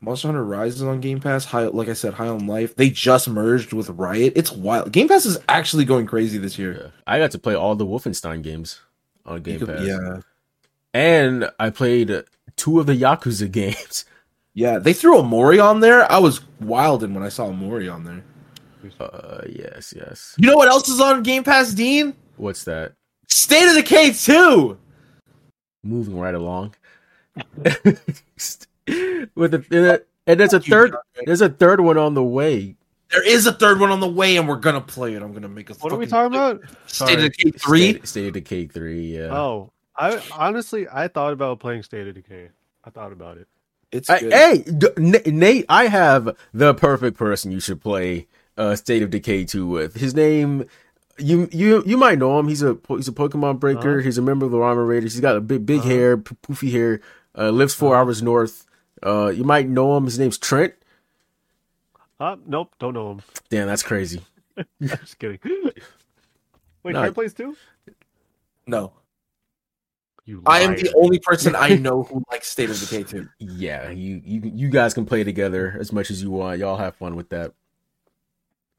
Monster Hunter Rise is on Game Pass. High, like I said, High on Life. They just merged with Riot. It's wild. Game Pass is actually going crazy this year. Yeah. I got to play all the Wolfenstein games on Game could- Pass. Yeah, And I played two of the Yakuza games. yeah. They threw a Mori on there. I was wilding when I saw Mori on there. Uh yes, yes. You know what else is on Game Pass, Dean? What's that? State of Decay 2. Moving right along. With a, and there's a third there's a third one on the way. There is a third one on the way, and we're gonna play it. I'm gonna make a. What are we fucking- talking about? State of Sorry. Decay three. State, State of Decay three, yeah. Oh, I honestly I thought about playing State of Decay. I thought about it. It's I- hey, D- N- Nate, I have the perfect person you should play uh, State of Decay 2 with. His name, you you you might know him. He's a he's a Pokemon breaker. Uh-huh. He's a member of the Ramen Raiders. He's got a big big Uh-huh. hair, p- poofy hair. Uh, lives 4 hours north. Uh, you might know him. His name's Trent. Uh, nope, don't know him. Damn, that's crazy. I'm just kidding. Wait, No. Trent plays too? no, You I am the only person I know who likes State of Decay 2. Yeah, you you you guys can play together as much as you want. Y'all have fun with that.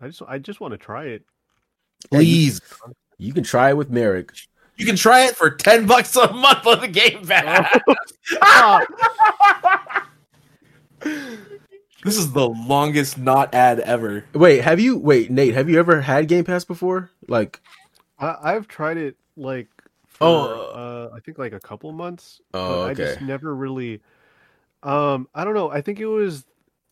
I just I just want to try it. Yeah, you- Please, You can try it with Merrick. you can try it for ten bucks a month on the Game Pass. this is the longest not ad ever. Wait, have you wait, Nate, have you ever had Game Pass before? Like I, I've tried it like for, Oh. uh, I think like a couple months. Oh, but I just never really. Um, I don't know. I think it was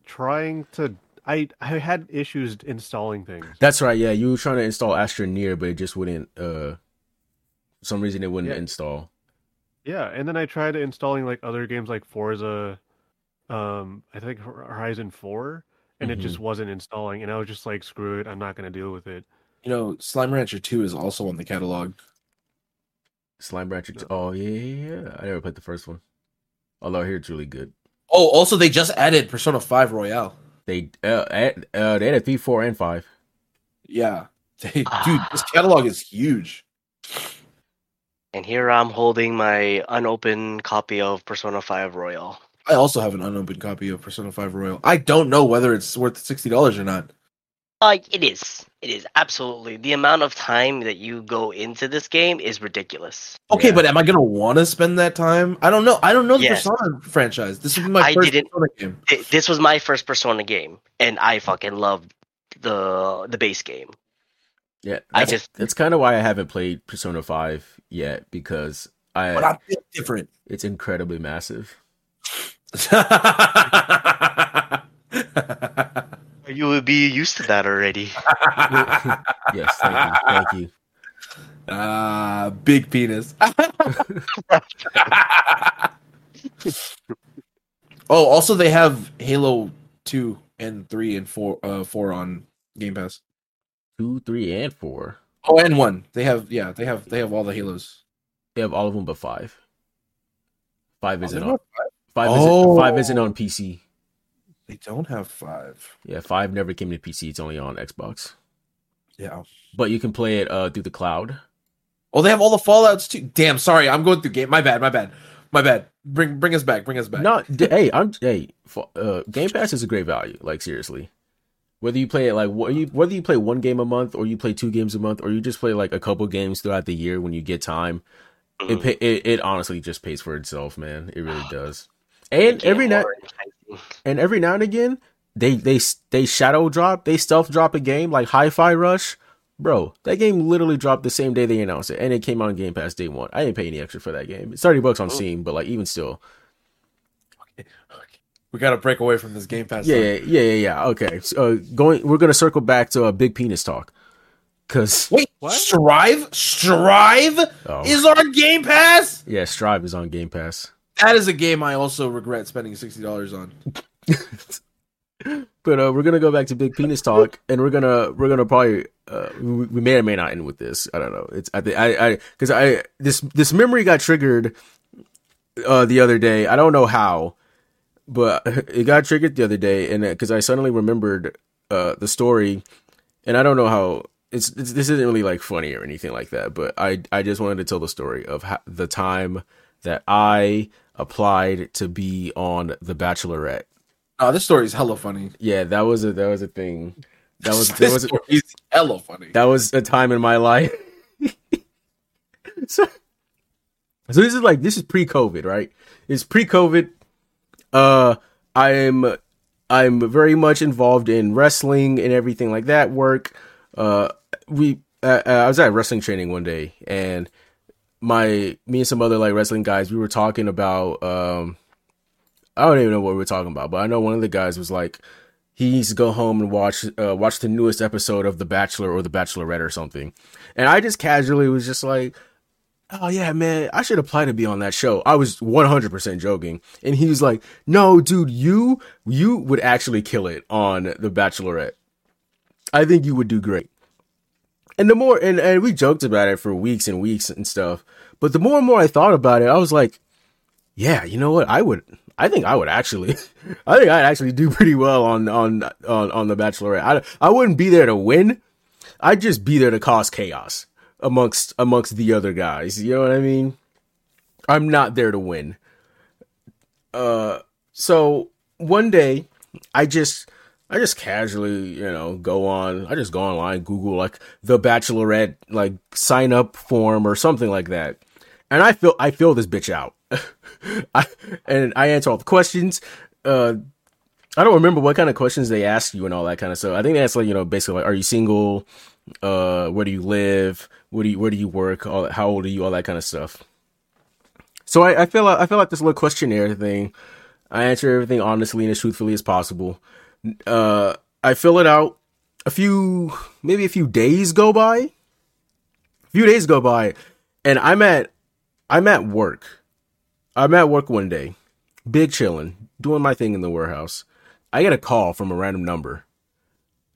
trying to. I I had issues installing things. That's right. Yeah, you were trying to install Astroneer, but it just wouldn't. Uh, some reason it wouldn't Yeah. install. Yeah, and then I tried installing like other games like Forza, um, I think Horizon Four, and it Mm-hmm. just wasn't installing, and I was just like, screw it, I'm not gonna deal with it. You know, Slime Rancher 2 is also on the catalog. Slime Rancher. T- oh yeah, yeah, yeah. I never played the first one. Although I hear it's really good. Oh, also they just added Persona 5 Royal. They uh, add, uh they had three, four, and five. Yeah. They, dude, this catalog is huge. And here I'm holding my unopened copy of Persona 5 Royal. I also have an unopened copy of Persona 5 Royal. I don't know whether it's worth $60 or not. Uh, it is. It is absolutely. The amount of time that you go into this game is ridiculous. Okay, Yeah. but am I gonna want to spend that time? I don't know. I don't know the Yes. Persona franchise. This will be my I first didn't- Persona game. Th- This was my first Persona game, and I fucking loved the the base game. Yeah, I that's, just- that's kind of why I haven't played Persona Five yet because I But I feel different. it's incredibly massive. You would be used to that already. Yes, thank you, thank you. Ah, big penis. oh, also they have Halo two and three and four, uh, four on Game Pass. Two, three, and four. Oh, and one. They have yeah, they have they have all the Halos. They have all of them but five. 5 isn't they on. don't- Five Oh. isn't. Five isn't on PC. They don't have five. Yeah, five never came to PC. It's only on Xbox. Yeah. But you can play it uh, through the cloud. Oh, they have all the Fallout's too. Damn, sorry, I'm going through game. My bad, my bad, my bad. Bring bring us back. Bring us back. No, d- hey, I'm hey. f- Uh, Game Pass is a great value. Like seriously, whether you play it like what you whether you play one game a month or you play two games a month or you just play like a couple games throughout the year when you get time, it pay, it it honestly just pays for itself, man. It really does. And every now more enticing. And every now and again, they they they shadow drop, they stealth drop a game like Hi-Fi Rush. Bro, that game literally dropped the same day they announced it, and it came out on Game Pass day one. I didn't pay any extra for that game. It's thirty bucks on Steam, but like even still, We got to break away from this Game Pass. yeah, stuff. yeah, yeah, yeah, yeah. Okay, so, uh, going, we're gonna circle back to a big penis talk, cause Wait, What? Strive, Strive Oh. is on Game Pass. yeah, Strive is on Game Pass. That is a game I also regret spending sixty dollars on. But uh, we're gonna go back to big penis talk, and we're gonna we're gonna probably uh, we, we may or may not end with this. I don't know. It's I think I I because I this this memory got triggered uh the other day. I don't know how, but it got triggered the other day, and because I suddenly remembered uh the story, and I don't know how. It's, it's this isn't really like funny or anything like that, but I I just wanted to tell the story of the time that I applied to be on The Bachelorette. Oh, this story is hella funny. Yeah, that was a that was a thing. That was that was is hella funny. that was a time in my life. so, so this is like this is pre-COVID, right? It's pre-COVID. Uh, I'm I'm very much involved in wrestling and everything like that. Work. Uh, we uh, uh, I was at wrestling training one day, and my me and some other like wrestling guys, we were talking about um, I don't even know what we were talking about, but I know one of the guys was like he needs to go home and watch uh, watch the newest episode of The Bachelor or The Bachelorette or something. And I just casually was just like, "Oh yeah, man, I should apply to be on that show." I was 100% joking. And he was like, "No, dude, you you would actually kill it on The Bachelorette. I think you would do great." And the more and, and we joked about it for weeks and weeks and stuff. But the more and more I thought about it, I was like, yeah, you know what? I would. I think I would actually. I think I'd actually do pretty well on on on on the Bachelorette. I I wouldn't be there to win. I'd just be there to cause chaos amongst amongst the other guys. You know what I mean? I'm not there to win. Uh, so one day, I just I just casually, you know, go on. I just go online, Google like the Bachelorette like sign up form or something like that, and I fill I fill this bitch out. I, and I answer all the questions. Uh, I don't remember what kind of questions they ask you and all that kind of stuff. I think they ask like you know basically like, are you single? Uh, where do you live? Where do you where do you work? All how old are you? All that kind of stuff. So I, I feel like, I feel like this little questionnaire thing. I answer everything honestly and as truthfully as possible. Uh, I fill it out. A few maybe a few days go by. A few days go by, and I'm at I'm at work. I'm at work one day, big chilling, doing my thing in the warehouse. I get a call from a random number,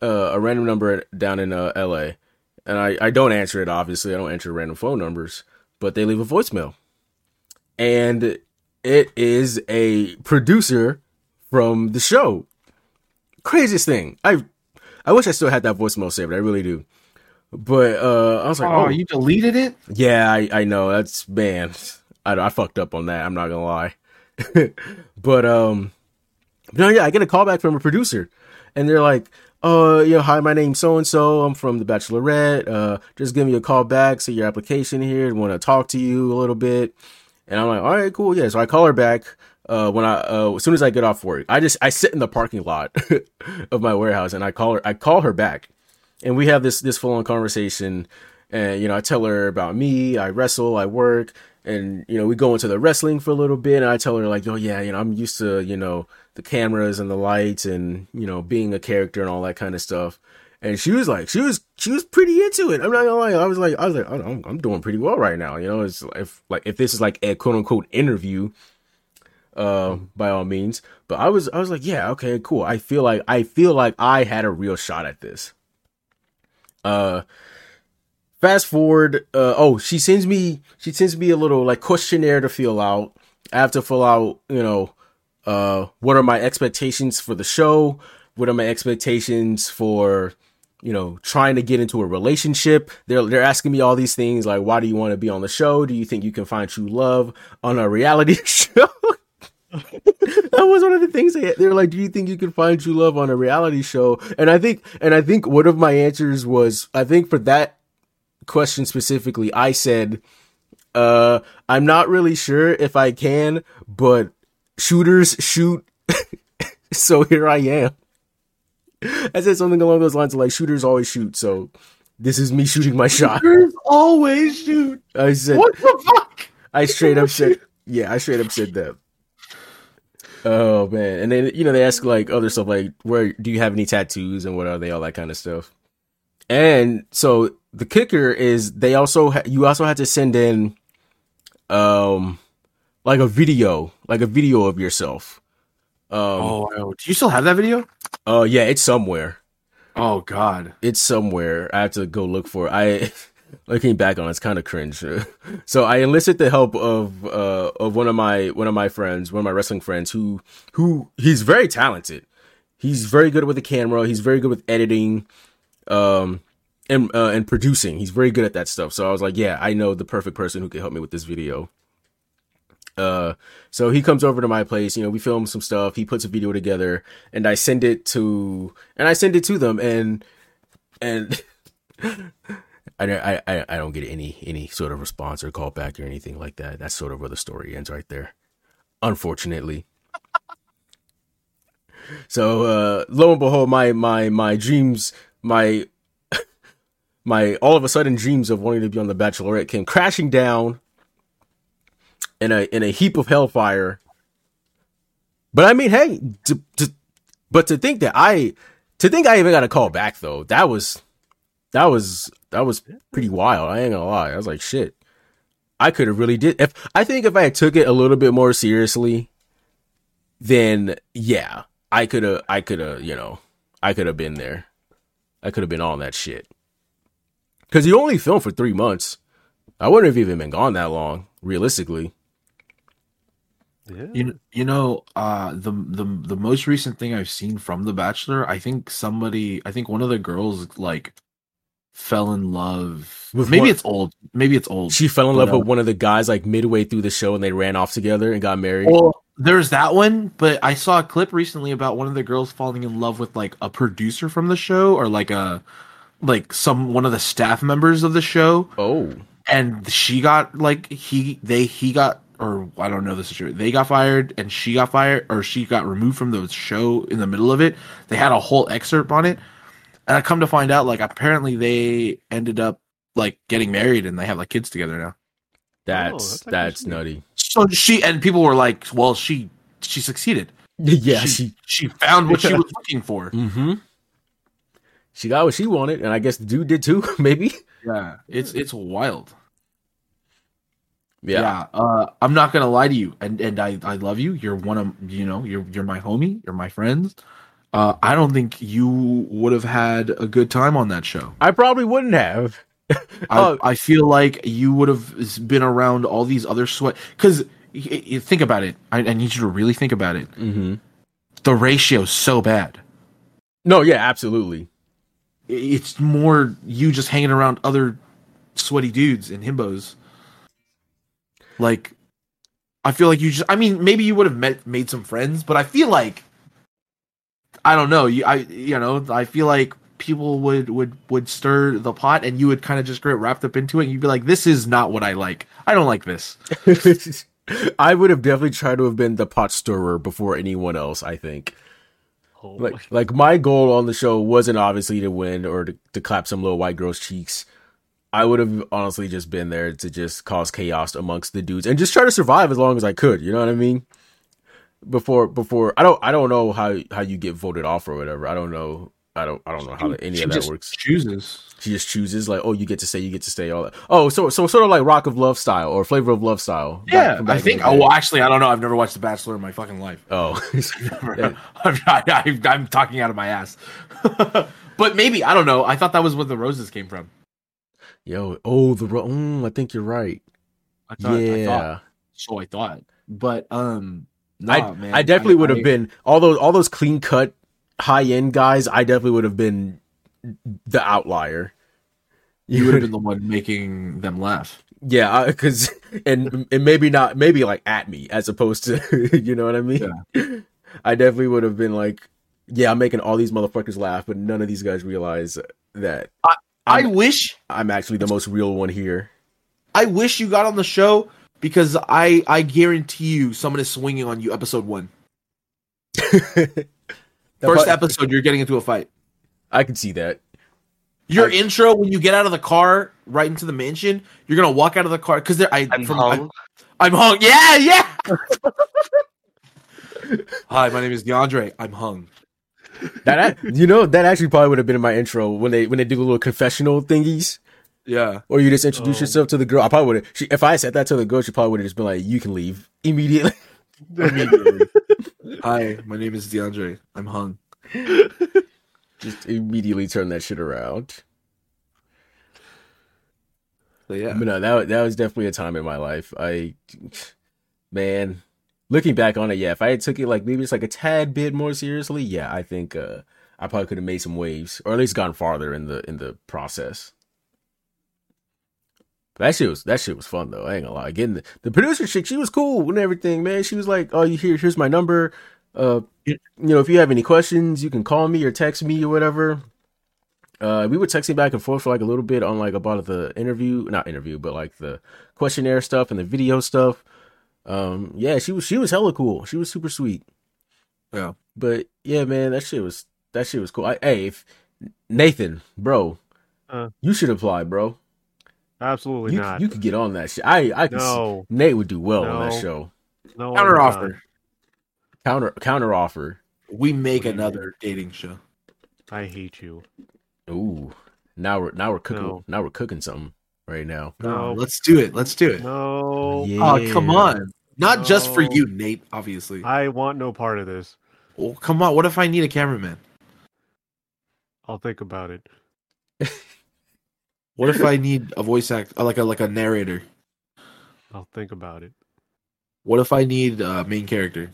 uh, a random number down in uh, L.A. And I, I don't answer it. Obviously, I don't answer random phone numbers, but they leave a voicemail, and it is a producer from the show. Craziest thing. I I wish I still had that voicemail saved. I really do. But uh, I was like, oh, oh, you deleted it? yeah, I, I know. That's man, I, I fucked up on that. I'm not gonna lie. but um, no, yeah, I get a call back from a producer, and they're like, "Uh, you know, hi, my name's so and so. I'm from The Bachelorette. Uh, just give me a call back. See your application here. Want to talk to you a little bit." And I'm like, "All right, cool, yeah." So I call her back. Uh, when I uh, as soon as I get off work, I just I sit in the parking lot of my warehouse and I call her. I call her back, and we have this this full on conversation. And you know, I tell her about me. I wrestle. I work and you know we go into the wrestling for a little bit and i tell her like oh yeah you know i'm used to you know the cameras and the lights and you know being a character and all that kind of stuff and she was like, she was she was pretty into it. I'm not gonna lie. I was like, I was like, I'm, I'm doing pretty well right now. You know, it's if like if this is like a quote unquote interview, uh, by all means. But I was I was like, yeah, okay, cool. I feel like I feel like I had a real shot at this. Uh, fast forward. Uh, oh, she sends me she sends me a little like questionnaire to fill out. I have to fill out, you know, uh, what are my expectations for the show? What are my expectations for, you know, trying to get into a relationship? They're they're asking me all these things like, why do you want to be on the show? Do you think you can find true love on a reality show? that was one of the things they they're like, do you think you can find true love on a reality show? And I think and I think one of my answers was I think for that question specifically, I said, uh, I'm not really sure if I can, but shooters shoot. so here I am. I said something along those lines of like shooters always shoot, so this is me shooting my shot. Shooters always shoot. I said What the fuck? I straight up said yeah, I straight up said that. Oh man. And then you know, they ask like other stuff like where do you have any tattoos and what are they, all that kind of stuff. And so the kicker is they also ha- you also had to send in um like a video, like a video of yourself. Um Oh, oh, do you still have that video? oh yeah, it's somewhere. Oh God. It's somewhere. I have to go look for it. I looking back on it, it's kind of cringe. so I enlisted the help of uh of one of my one of my friends, one of my wrestling friends who who he's very talented. He's very good with the camera, he's very good with editing um and uh, and producing. He's very good at that stuff. So I was like, yeah, I know the perfect person who can help me with this video. Uh, so he comes over to my place, you know, we film some stuff, he puts a video together and I send it to, and I send it to them and, and I, I, I don't get any, any sort of response or call back or anything like that. That's sort of where the story ends right there. Unfortunately. So, uh, lo and behold, my, my, my dreams, my, my all of a sudden dreams of wanting to be on the Bachelorette came crashing down in a in a heap of hellfire. But I mean, hey, to, to, but to think that I to think I even got a call back though, that was that was that was pretty wild. I ain't gonna lie. I was like, shit. I could have really did if I think if I had took it a little bit more seriously, then yeah, I could have I could have, you know, I could have been there. I could have been on that shit. Cause you only filmed for three months. I wouldn't have even been gone that long, realistically. Yeah. You you know uh the the the most recent thing I've seen from The Bachelor, I think somebody, I think one of the girls like fell in love. With maybe it's old. Maybe it's old. She fell in love with one of the guys like midway through the show and they ran off together and got married. Well, there's that one, but I saw a clip recently about one of the girls falling in love with like a producer from the show or like a like some one of the staff members of the show oh. and she got like he they he got or I don't know the situation. They got fired and she got fired or she got removed from the show in the middle of it. They had a whole excerpt on it. And I come to find out like apparently they ended up like getting married and they have like kids together now. That's that's that's nutty. So she and people were like, "Well, she she succeeded. yeah, she, she she found what she was looking for." mm-hmm. She got what she wanted, and I guess the dude did too, maybe. Yeah, it's it's wild. Yeah. Yeah, uh, I'm not gonna lie to you, and and I I love you. You're one of you know you're you're my homie. You're my friends. Uh, I don't think you would have had a good time on that show. I probably wouldn't have. I. I feel like you would have been around all these other sweat because think about it. I, I need you to really think about it. Mm-hmm. The ratio's so bad. No, yeah, absolutely. It's more you just hanging around other sweaty dudes and himbos. Like, I feel like you just. I mean, maybe you would have met made some friends, but I feel like I don't know. You, I you know, I feel like people would would would stir the pot, and you would kind of just get wrapped up into it. and You'd be like, "This is not what I like. I don't like this." I would have definitely tried to have been the pot stirrer before anyone else. I think. Oh Like, my- like my goal on the show wasn't obviously to win or to, to clap some little white girl's cheeks. I would have honestly just been there to just cause chaos amongst the dudes and just try to survive as long as I could. You know what I mean? Before, before I don't, I don't know how how you get voted off or whatever. I don't know. I don't I don't know how any She of that just works. Chooses. She just chooses like, oh, you get to say, you get to stay, all that. Oh, so so sort of like Rock of Love style or Flavor of Love style. Yeah, from back I think. Oh, well, actually, I don't know. I've never watched The Bachelor in my fucking life. Oh, I'm, I, am talking out of my ass. but maybe I don't know. I thought that was where the roses came from. yo, oh the ro- mm, I think you're right. I thought, I yeah, thought, so I thought. But um, I man, I definitely would have I- been all those all those clean cut high end guys. I definitely would have been the outlier. You would have been the one making them laugh. Yeah, because and and maybe not maybe like at me as opposed to you know what I mean. I definitely would have been like, yeah, I'm making all these motherfuckers laugh, but none of these guys realize that I I'm, wish I'm actually the most real one here. I wish you got on the show because I I guarantee you someone is swinging on you. Episode one, first part- episode, you're getting into a fight. I can see that. Your I- intro when you get out of the car right into the mansion, you're gonna walk out of the car because there. I I'm from, hung. I'm hung. Yeah, yeah. Hi, my name is DeAndre. I'm hung. That you know that actually probably would have been in my intro when they when they do the little confessional thingies. Yeah. Or you just introduce Oh. yourself to the girl. I probably would have. If I said that to the girl, she probably would have just been like, "You can leave immediately." Immediately. Hi, my name is DeAndre. I'm hung. just immediately turn that shit around. So yeah. But no, that that was definitely a time in my life. I, man, looking back on it, yeah, if I had took it like maybe just like a tad bit more seriously, yeah, I think uh, I probably could have made some waves, or at least gone farther in the in the process. That shit was that shit was fun though. I ain't gonna lie. Getting the, the producer chick, she was cool and everything, man. She was like, "Oh, you here? Here's my number. Uh, you know, if you have any questions, you can call me or text me or whatever." Uh, we were texting back and forth for like a little bit on like about the interview, not interview, but like the questionnaire stuff and the video stuff. Um, yeah, she was she was hella cool. She was super sweet. Yeah. But yeah, man, that shit was that shit was cool. I, hey, if Nathan, bro, Uh. you should apply, bro. Absolutely You not. you could get on that shit. I I can see, no, Nate would do well on that show. no Counter I'm not. offer. Counter counter offer. We make What do another dating show. I hate you. Ooh, now we're now we're cooking No. now we're cooking something right now. No. let's do it. Let's do it. No, Oh, oh come on. Not just for you, Nate, obviously. I want no part of this. Oh, come on. What if I need a cameraman? I'll think about it. What if I need a voice act uh, like a like a narrator? I'll think about it. What if I need a main character?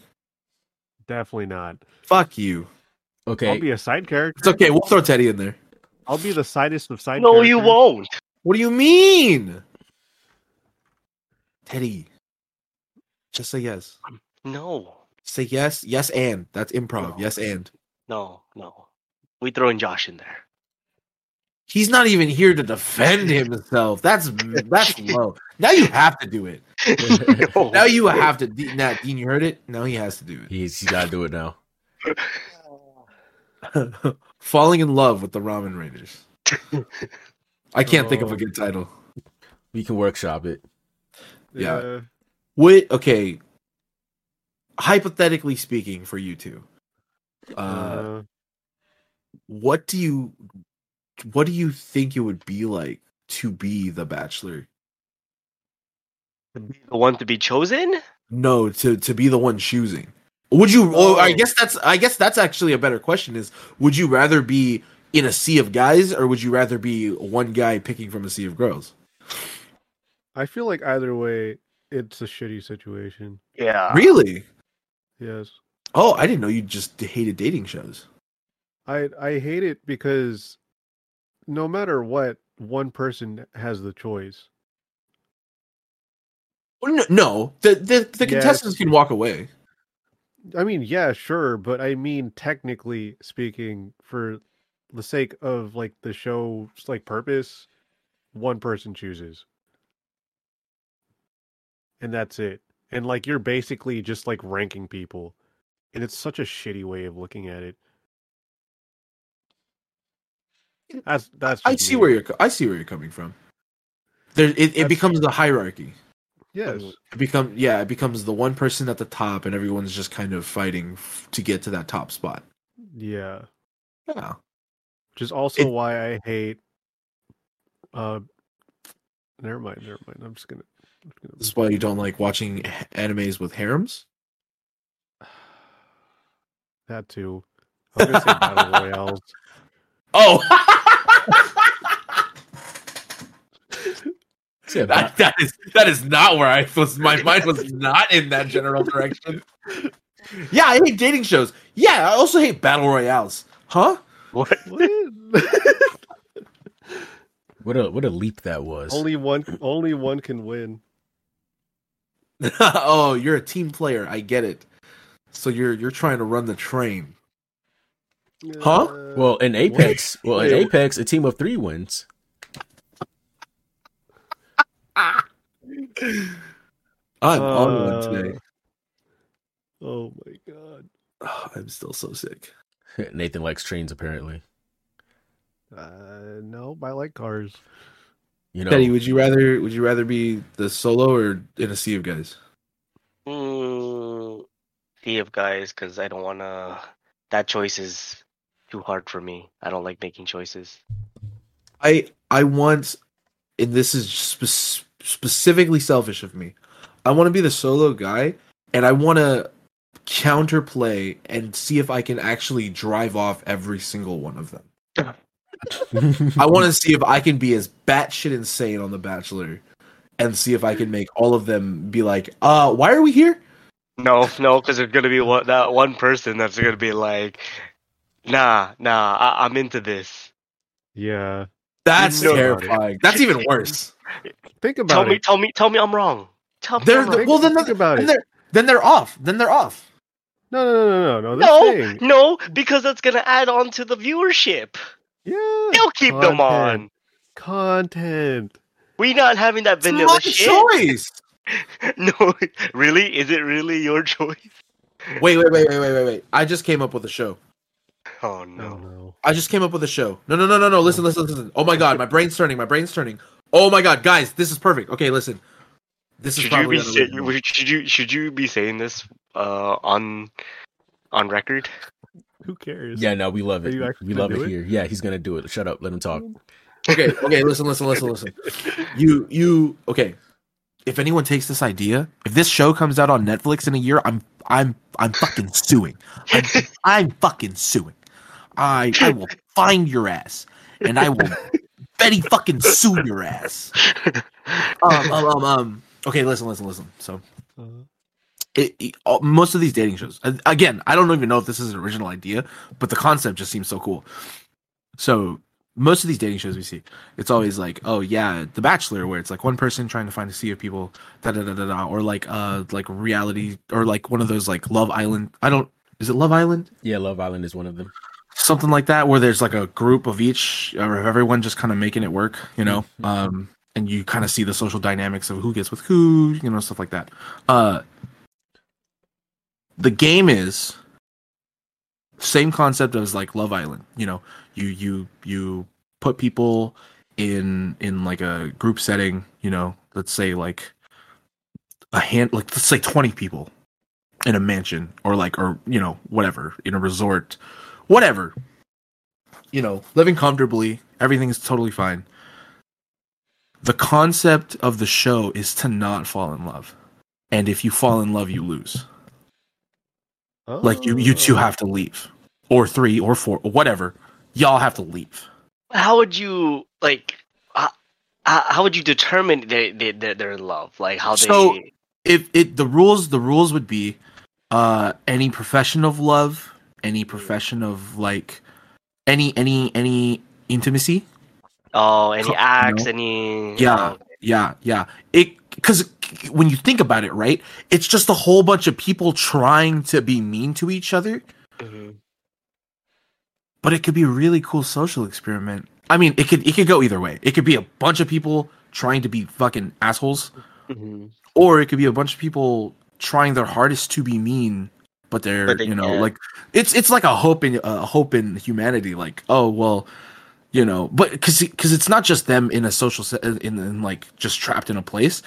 Definitely not. Fuck you. Okay, I'll be a side character. It's okay. We'll throw Teddy in there. I'll be the sidest of side. No, you won't. What do you mean? Teddy. Just say yes. No, Say yes. Yes and. That's improv. No. Yes and. no, no. We throwing Josh in there. He's not even here to defend himself. That's that's low. Now you have to do it. no. Now you have to. De- Now, Dean, you heard it. Now he has to do he's he's gotta do it now. Falling in love with the Ramen Raiders. I can't think of a Oh. good title. We can workshop it. Yeah. Wait, okay. Hypothetically speaking, for you two, uh, Uh, what do you, what do you think it would be like to be the Bachelor? To be the one to be chosen? No, to to be the one choosing. Would you? Oh, I guess that's. I guess that's actually a better question. Is would you rather be in a sea of guys, or would you rather be one guy picking from a sea of girls? I feel like either way, it's a shitty situation. Yeah. Really? Yes. Oh, I didn't know you just hated dating shows. I I hate it because no matter what, one person has the choice. No, no. The the, the Yes. contestants can walk away. I mean, yeah, sure, but I mean technically speaking, for the sake of like the show's like purpose, one person chooses. And that's it. And like you're basically just like ranking people. And it's such a shitty way of looking at it. That's that's I see me. where you're. I see where you're coming from. There, it, it That's- becomes the hierarchy. Yes. It become yeah, it becomes the one person at the top, and everyone's just kind of fighting f- to get to that top spot. Yeah. Yeah, which is also It- why I hate. Uh, never mind. Never mind. I'm just gonna. I'm just gonna That's why you don't like watching animes with harems. that too. I'm gonna say battle royales. Oh, Yeah, that, that is that is not where I was. My mind was not in that general direction. Yeah, I hate dating shows. Yeah, I also hate battle royales. Huh? What? What? what a what a leap that was. only one. Only one can win. oh, you're a team player. I get it. So you're you're trying to run the train. Huh? Uh, well, in Apex, well in Wait. Apex, a team of three wins. I'm on Uh, one today. Oh my god. Oh, I'm still so sick. Nathan likes trains apparently. Uh, no, I like cars. You know, Teddy, would you rather would you rather be the solo or in a sea of guys? Mm, sea of guys, because I don't want to. That choice is too hard for me. I don't like making choices. I I want, and this is spe- specifically selfish of me. I want to be the solo guy, and I want to counterplay and see if I can actually drive off every single one of them. I want to see if I can be as batshit insane on The Bachelor, and see if I can make all of them be like, "Uh, why are we here?" No, no, because there's gonna be one, that one person that's gonna be like, "Nah, nah, I, I'm into this." Yeah. That's know terrifying. That's even worse. Think about me, it. tell me, tell me, tell me I'm wrong. Tell me, They're I'm the, wrong. well then. Think they're- about then it. they're then they're off. Then they're off. No, no, no, no, no, no. No, no, because that's gonna add on to the viewership. Yeah. They'll keep them on. Content. We not having that It's vanilla my shit. choice. No, really? Is it really your choice? Wait, wait, wait, wait, wait, wait, wait. I just came up with a show. Oh No, no. no. I just came up with a show. No, no, no, no, no. Listen, listen, listen. Oh my god, my brain's turning. My brain's turning. Oh my god, guys, this is perfect. Okay, listen. This is Should you probably be say, unoriginal. should you should you be saying this uh on on record? Who cares? yeah, no, we love it. We love it it? here. Yeah, he's gonna do it. Shut up. Let him talk. Okay, okay, listen, listen, listen, listen. You, you. Okay, if anyone takes this idea, if this show comes out on Netflix in a year, I'm, I'm, I'm fucking suing. I'm, I'm fucking suing. I, I will find your ass, and I will Betty fucking sue your ass. Um, um, um, um. Okay, listen, listen, listen. So. Uh, it, it- all- most of these dating shows again i don't even know if this is an original idea but the concept just seems so cool so most of these dating shows we see it's always like oh yeah the bachelor where it's like one person trying to find a sea of people da da da da da or like uh like reality or like one of those like love island i don't is it love island? Yeah, Love Island is one of them. something like that where there's like a group of each or of everyone just kind of making it work you know? Um and you kind of see the social dynamics of who gets with who you know stuff like that. Uh the game is same concept as like love island you know you you you put people in in like a group setting you know let's say like a hand like let's say 20 people in a mansion or like or you know whatever in a resort whatever you know living comfortably everything's totally fine. The concept of the show is to not fall in love. And if you fall in love you lose. Like you you two oh. have to leave. Or three or four or whatever y'all have to leave How would you like? Uh, how would you determine they they they're, in love? Like how they. So- if it the rules the rules would be uh any profession of love any profession of like any any any intimacy Oh, any Co- acts? no. Any? Yeah. yeah yeah it because when you think about it right it's just a whole bunch of people trying to be mean to each other Mhm. But it could be a really cool social experiment i mean it could it could go either way it could be a bunch of people trying to be fucking assholes Mhm. or it could be a bunch of people trying their hardest to be mean but they're But they you know can't. like it's it's like a hope in a hope in humanity like oh well you know but because because it's not just them in a social se- in, in like just trapped in a place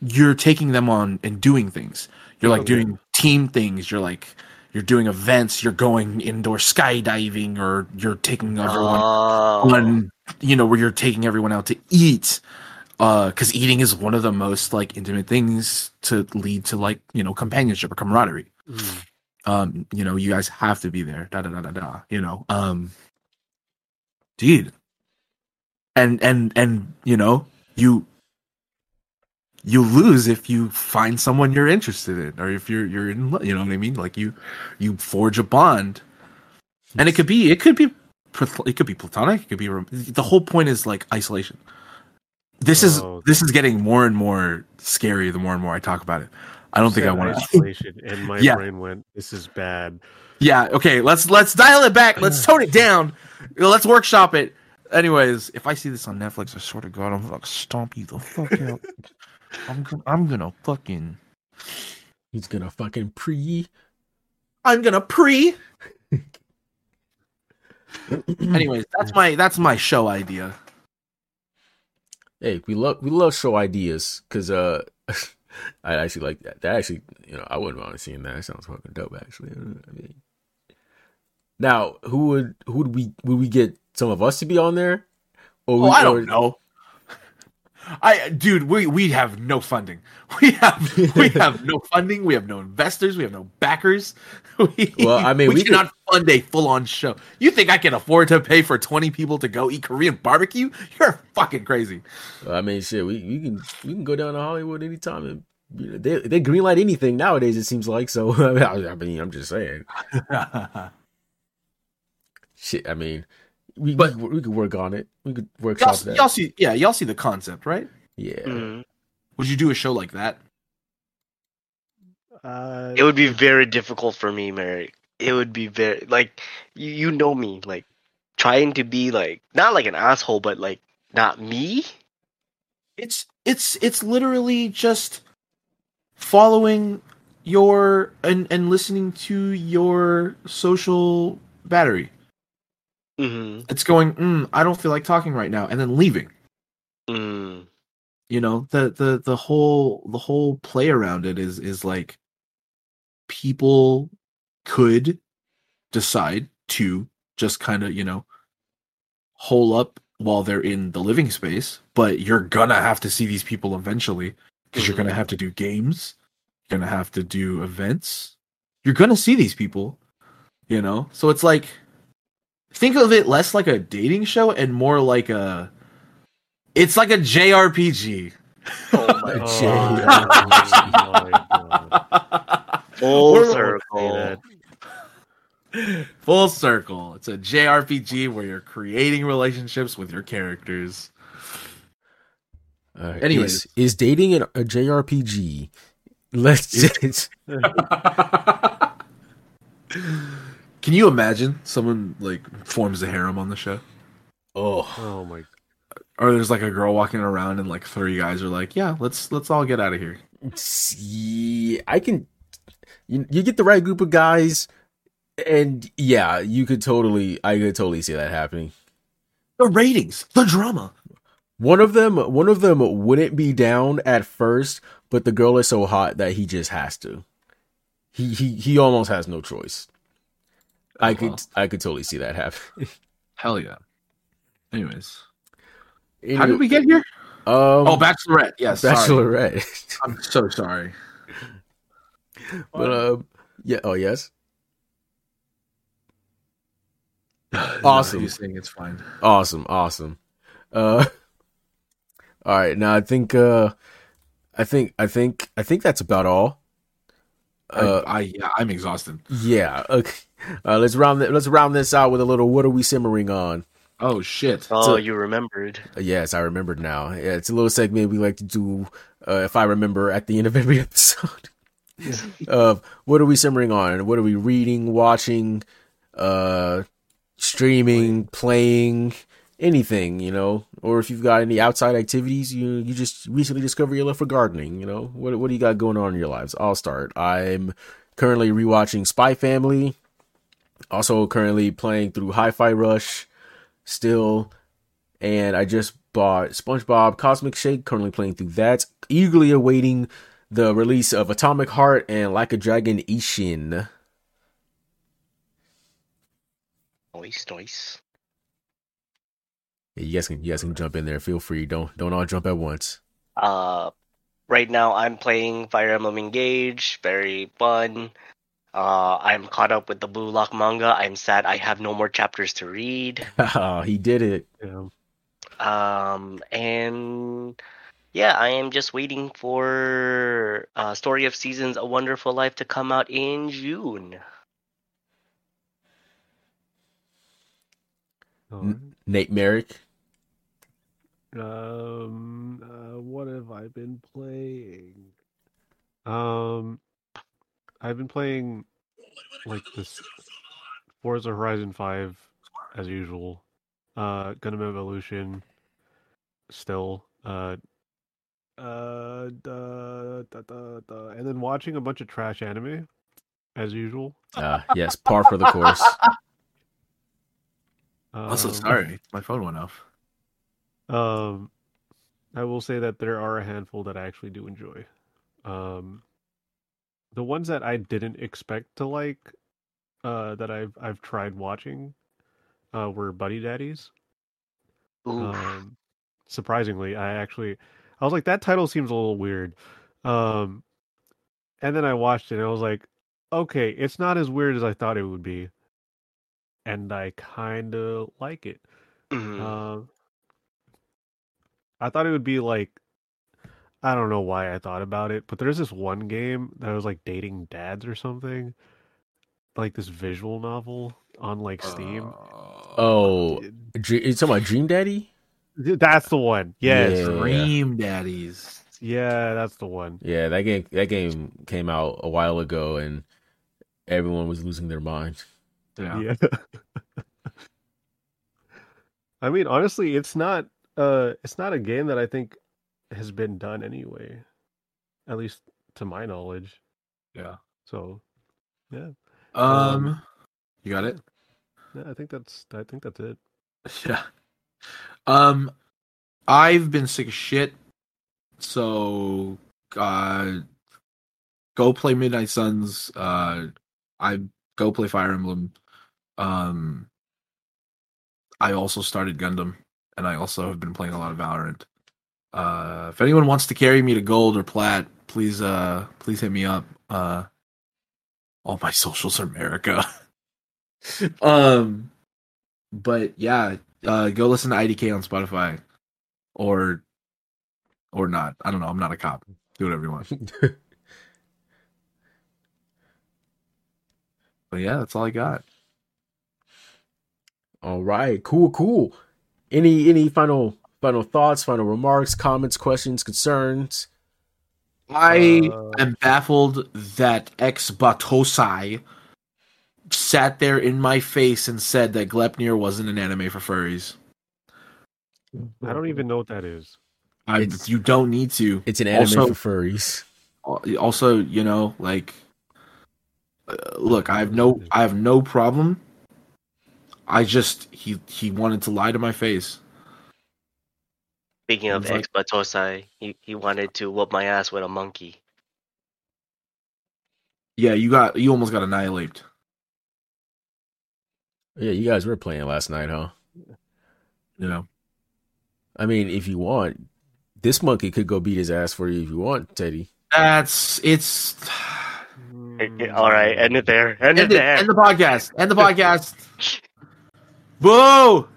you're taking them on and doing things you're like Okay. doing team things you're like you're doing events, you're going indoor skydiving, or you're taking everyone Oh. on, you know, where you're taking everyone out to eat. Because eating is one of the most like intimate things to lead to like you know companionship or camaraderie Mm. um you know you guys have to be there da da da da da you know um dude and and and you know you you lose if you find someone you're interested in or if you're you're in you know what i mean like you you forge a bond and it could be it could be it could be platonic it could be the whole point is like isolation this is Oh. this is getting more and more scary the more and more i talk about it i don't think i want to isolation, and my Yeah. brain went, "This is bad." Yeah, okay, let's let's dial it back. Let's tone it down. Let's workshop it. Anyways, if I see this on Netflix, I swear to God, I'm gonna stomp you the fuck out. I'm gonna, I'm gonna fucking He's gonna fucking pre. I'm gonna pre. Anyways, that's my that's my show idea. Hey, we love we love show ideas because uh, I actually like that. That actually, you know, I wouldn't mind seeing that. That sounds fucking dope. Actually, I mean, now who would who would we would we get some of us to be on there? Or Oh, we- I don't know. I dude, we we have no funding. We have we have no funding. We have no investors. We have no backers. We, Well, I mean, we, we could- cannot fund a full on show. You think I can afford to pay for twenty people to go eat Korean barbecue? You're fucking crazy. I mean, shit, we, we can we can go down to Hollywood anytime and you know, they they greenlight anything nowadays. It seems like so. I mean, I'm just saying, shit. I mean, we But- we, we could work on it. We could work y'all, that. y'all see, yeah, y'all see the concept, right? yeah, Mhm. Would you do a show like that? Uh, It would be very difficult for me, Mary. It would be very like you, you know me, like trying to be like not like an asshole, but like not me. It's it's it's literally just following your and and listening to your social battery. Hmm It's going, mm, I don't feel like talking right now, and then leaving. Mm. You know, the the the whole the whole play around it is is like people could decide to just kind of, you know, hole up while they're in the living space, but you're gonna have to see these people eventually because you're gonna Mhm. have to do games, you're gonna have to do events. You're gonna see these people, you know? So it's like think of it less like a dating show and more like a it's like a JRPG. Oh my my God. Full We're- circle. Full circle. It's a JRPG where you're creating relationships with your characters. Uh, Anyways. is, is dating an, a JRPG? Let's just, Can you imagine someone like forms a harem on the show? oh Oh my. Or there's like a girl walking around and like three guys are like, "Yeah, let's let's all get out of here." See, I can. You, you get the right group of guys, and yeah, you could totally. I could totally see that happening. The ratings, the drama. One of them, one of them wouldn't be down at first, but the girl is so hot that he just has to. He he he almost has no choice. I could well. I could totally see that happen. Hell yeah. Anyways, how did we get here? Um, Oh, Bachelorette. Yes. Bachelorette. I'm so sorry. but um, yeah. Oh yes. No, Awesome. he's saying it's fine. Awesome, awesome. Uh All right, now I think uh I think I think I think that's about all. Uh I, I yeah, I'm exhausted. yeah, okay. Uh let's round th- let's round this out with a little what are we simmering on? Oh shit. Oh, So- you remembered. Uh, yes, I remembered now. Yeah, it's a little segment we like to do uh if I remember at the end of every episode. of what are we simmering on? What are we reading, watching, uh streaming, playing, anything, you know? Or if you've got any outside activities, you you just recently discovered your love for gardening, you know? What what do you got going on in your lives? I'll start. I'm currently rewatching Spy Family. Also currently playing through Hi-Fi Rush still and I just bought SpongeBob Cosmic Shake, currently playing through that. Eagerly awaiting the release of Atomic Heart and Like a Dragon Ishin. Noise, noise. Yeah, you guys can you guys can jump in there. Feel free. Don't don't all jump at once. Uh, right now I'm playing Fire Emblem Engage. Very fun. Uh, I'm caught up with the Blue Lock manga. I'm sad I have no more chapters to read. Oh, he did it. Yeah. Um, and yeah, I am just waiting for uh, Story of Seasons: A Wonderful Life to come out in June. N- Nate Merrick. Um, uh, what have I been playing? Um, I've been playing like this Forza Horizon Five as usual. Uh, Gundam Evolution. Still. Uh. Uh, da, da, da, da. and then watching a bunch of trash anime, as usual. Uh, yes, par for the course. I'm so Um, sorry. My phone went off. Um, I will say that there are a handful that I actually do enjoy. Um, the ones that I didn't expect to like, uh, that I've I've tried watching, uh, were Buddy Daddies. Um, surprisingly, I actually, I was like, that title seems a little weird. Um, and then I watched it and I was like, okay, it's not as weird as I thought it would be, and I kind of like it. Mhm. Um, I thought it would be like, I don't know why I thought about it, but there's this one game that was like dating dads or something, like this visual novel on like Steam. Oh, Dr- you talking about Dream Daddy? That's the one. Yes. Yeah. Dream Daddies. Yeah, that's the one. Yeah, that game that game came out a while ago, and everyone was losing their mind. Yeah. Yeah. I mean, honestly, it's not uh it's not a game that I think has been done anyway. At least to my knowledge. Yeah. So, yeah. Um, you got it. Yeah, I think that's I think that's it. Yeah. Um, I've been sick of shit. So, uh, go play Midnight Suns. Uh, I go play Fire Emblem. Um, I also started Gundam, and I also have been playing a lot of Valorant. Uh, if anyone wants to carry me to gold or plat, please, uh, please hit me up. Uh, all my socials are America. um, but yeah, uh, go listen to IDK on Spotify, or or not. I don't know. I'm not a cop. Do whatever you want. But yeah, that's all I got. All right, cool, cool. Any any final final thoughts, final remarks, comments, questions, concerns? I Uh, am baffled that ex Batosai sat there in my face and said that Glepnir wasn't an anime for furries. I don't even know what that is. I, you don't need to. It's an anime Also- for furries. also you know like uh, look i have no i have no problem i just he he wanted to lie to my face Speaking of ex Batosai, he, he wanted to whoop my ass with a monkey. yeah you got you almost got annihilated Yeah, you guys were playing last night, huh? you know I mean, if you want, this monkey could go beat his ass for you if you want, Teddy. that's it's All right, end it there. End, end, it it, there. end the podcast end the podcast boo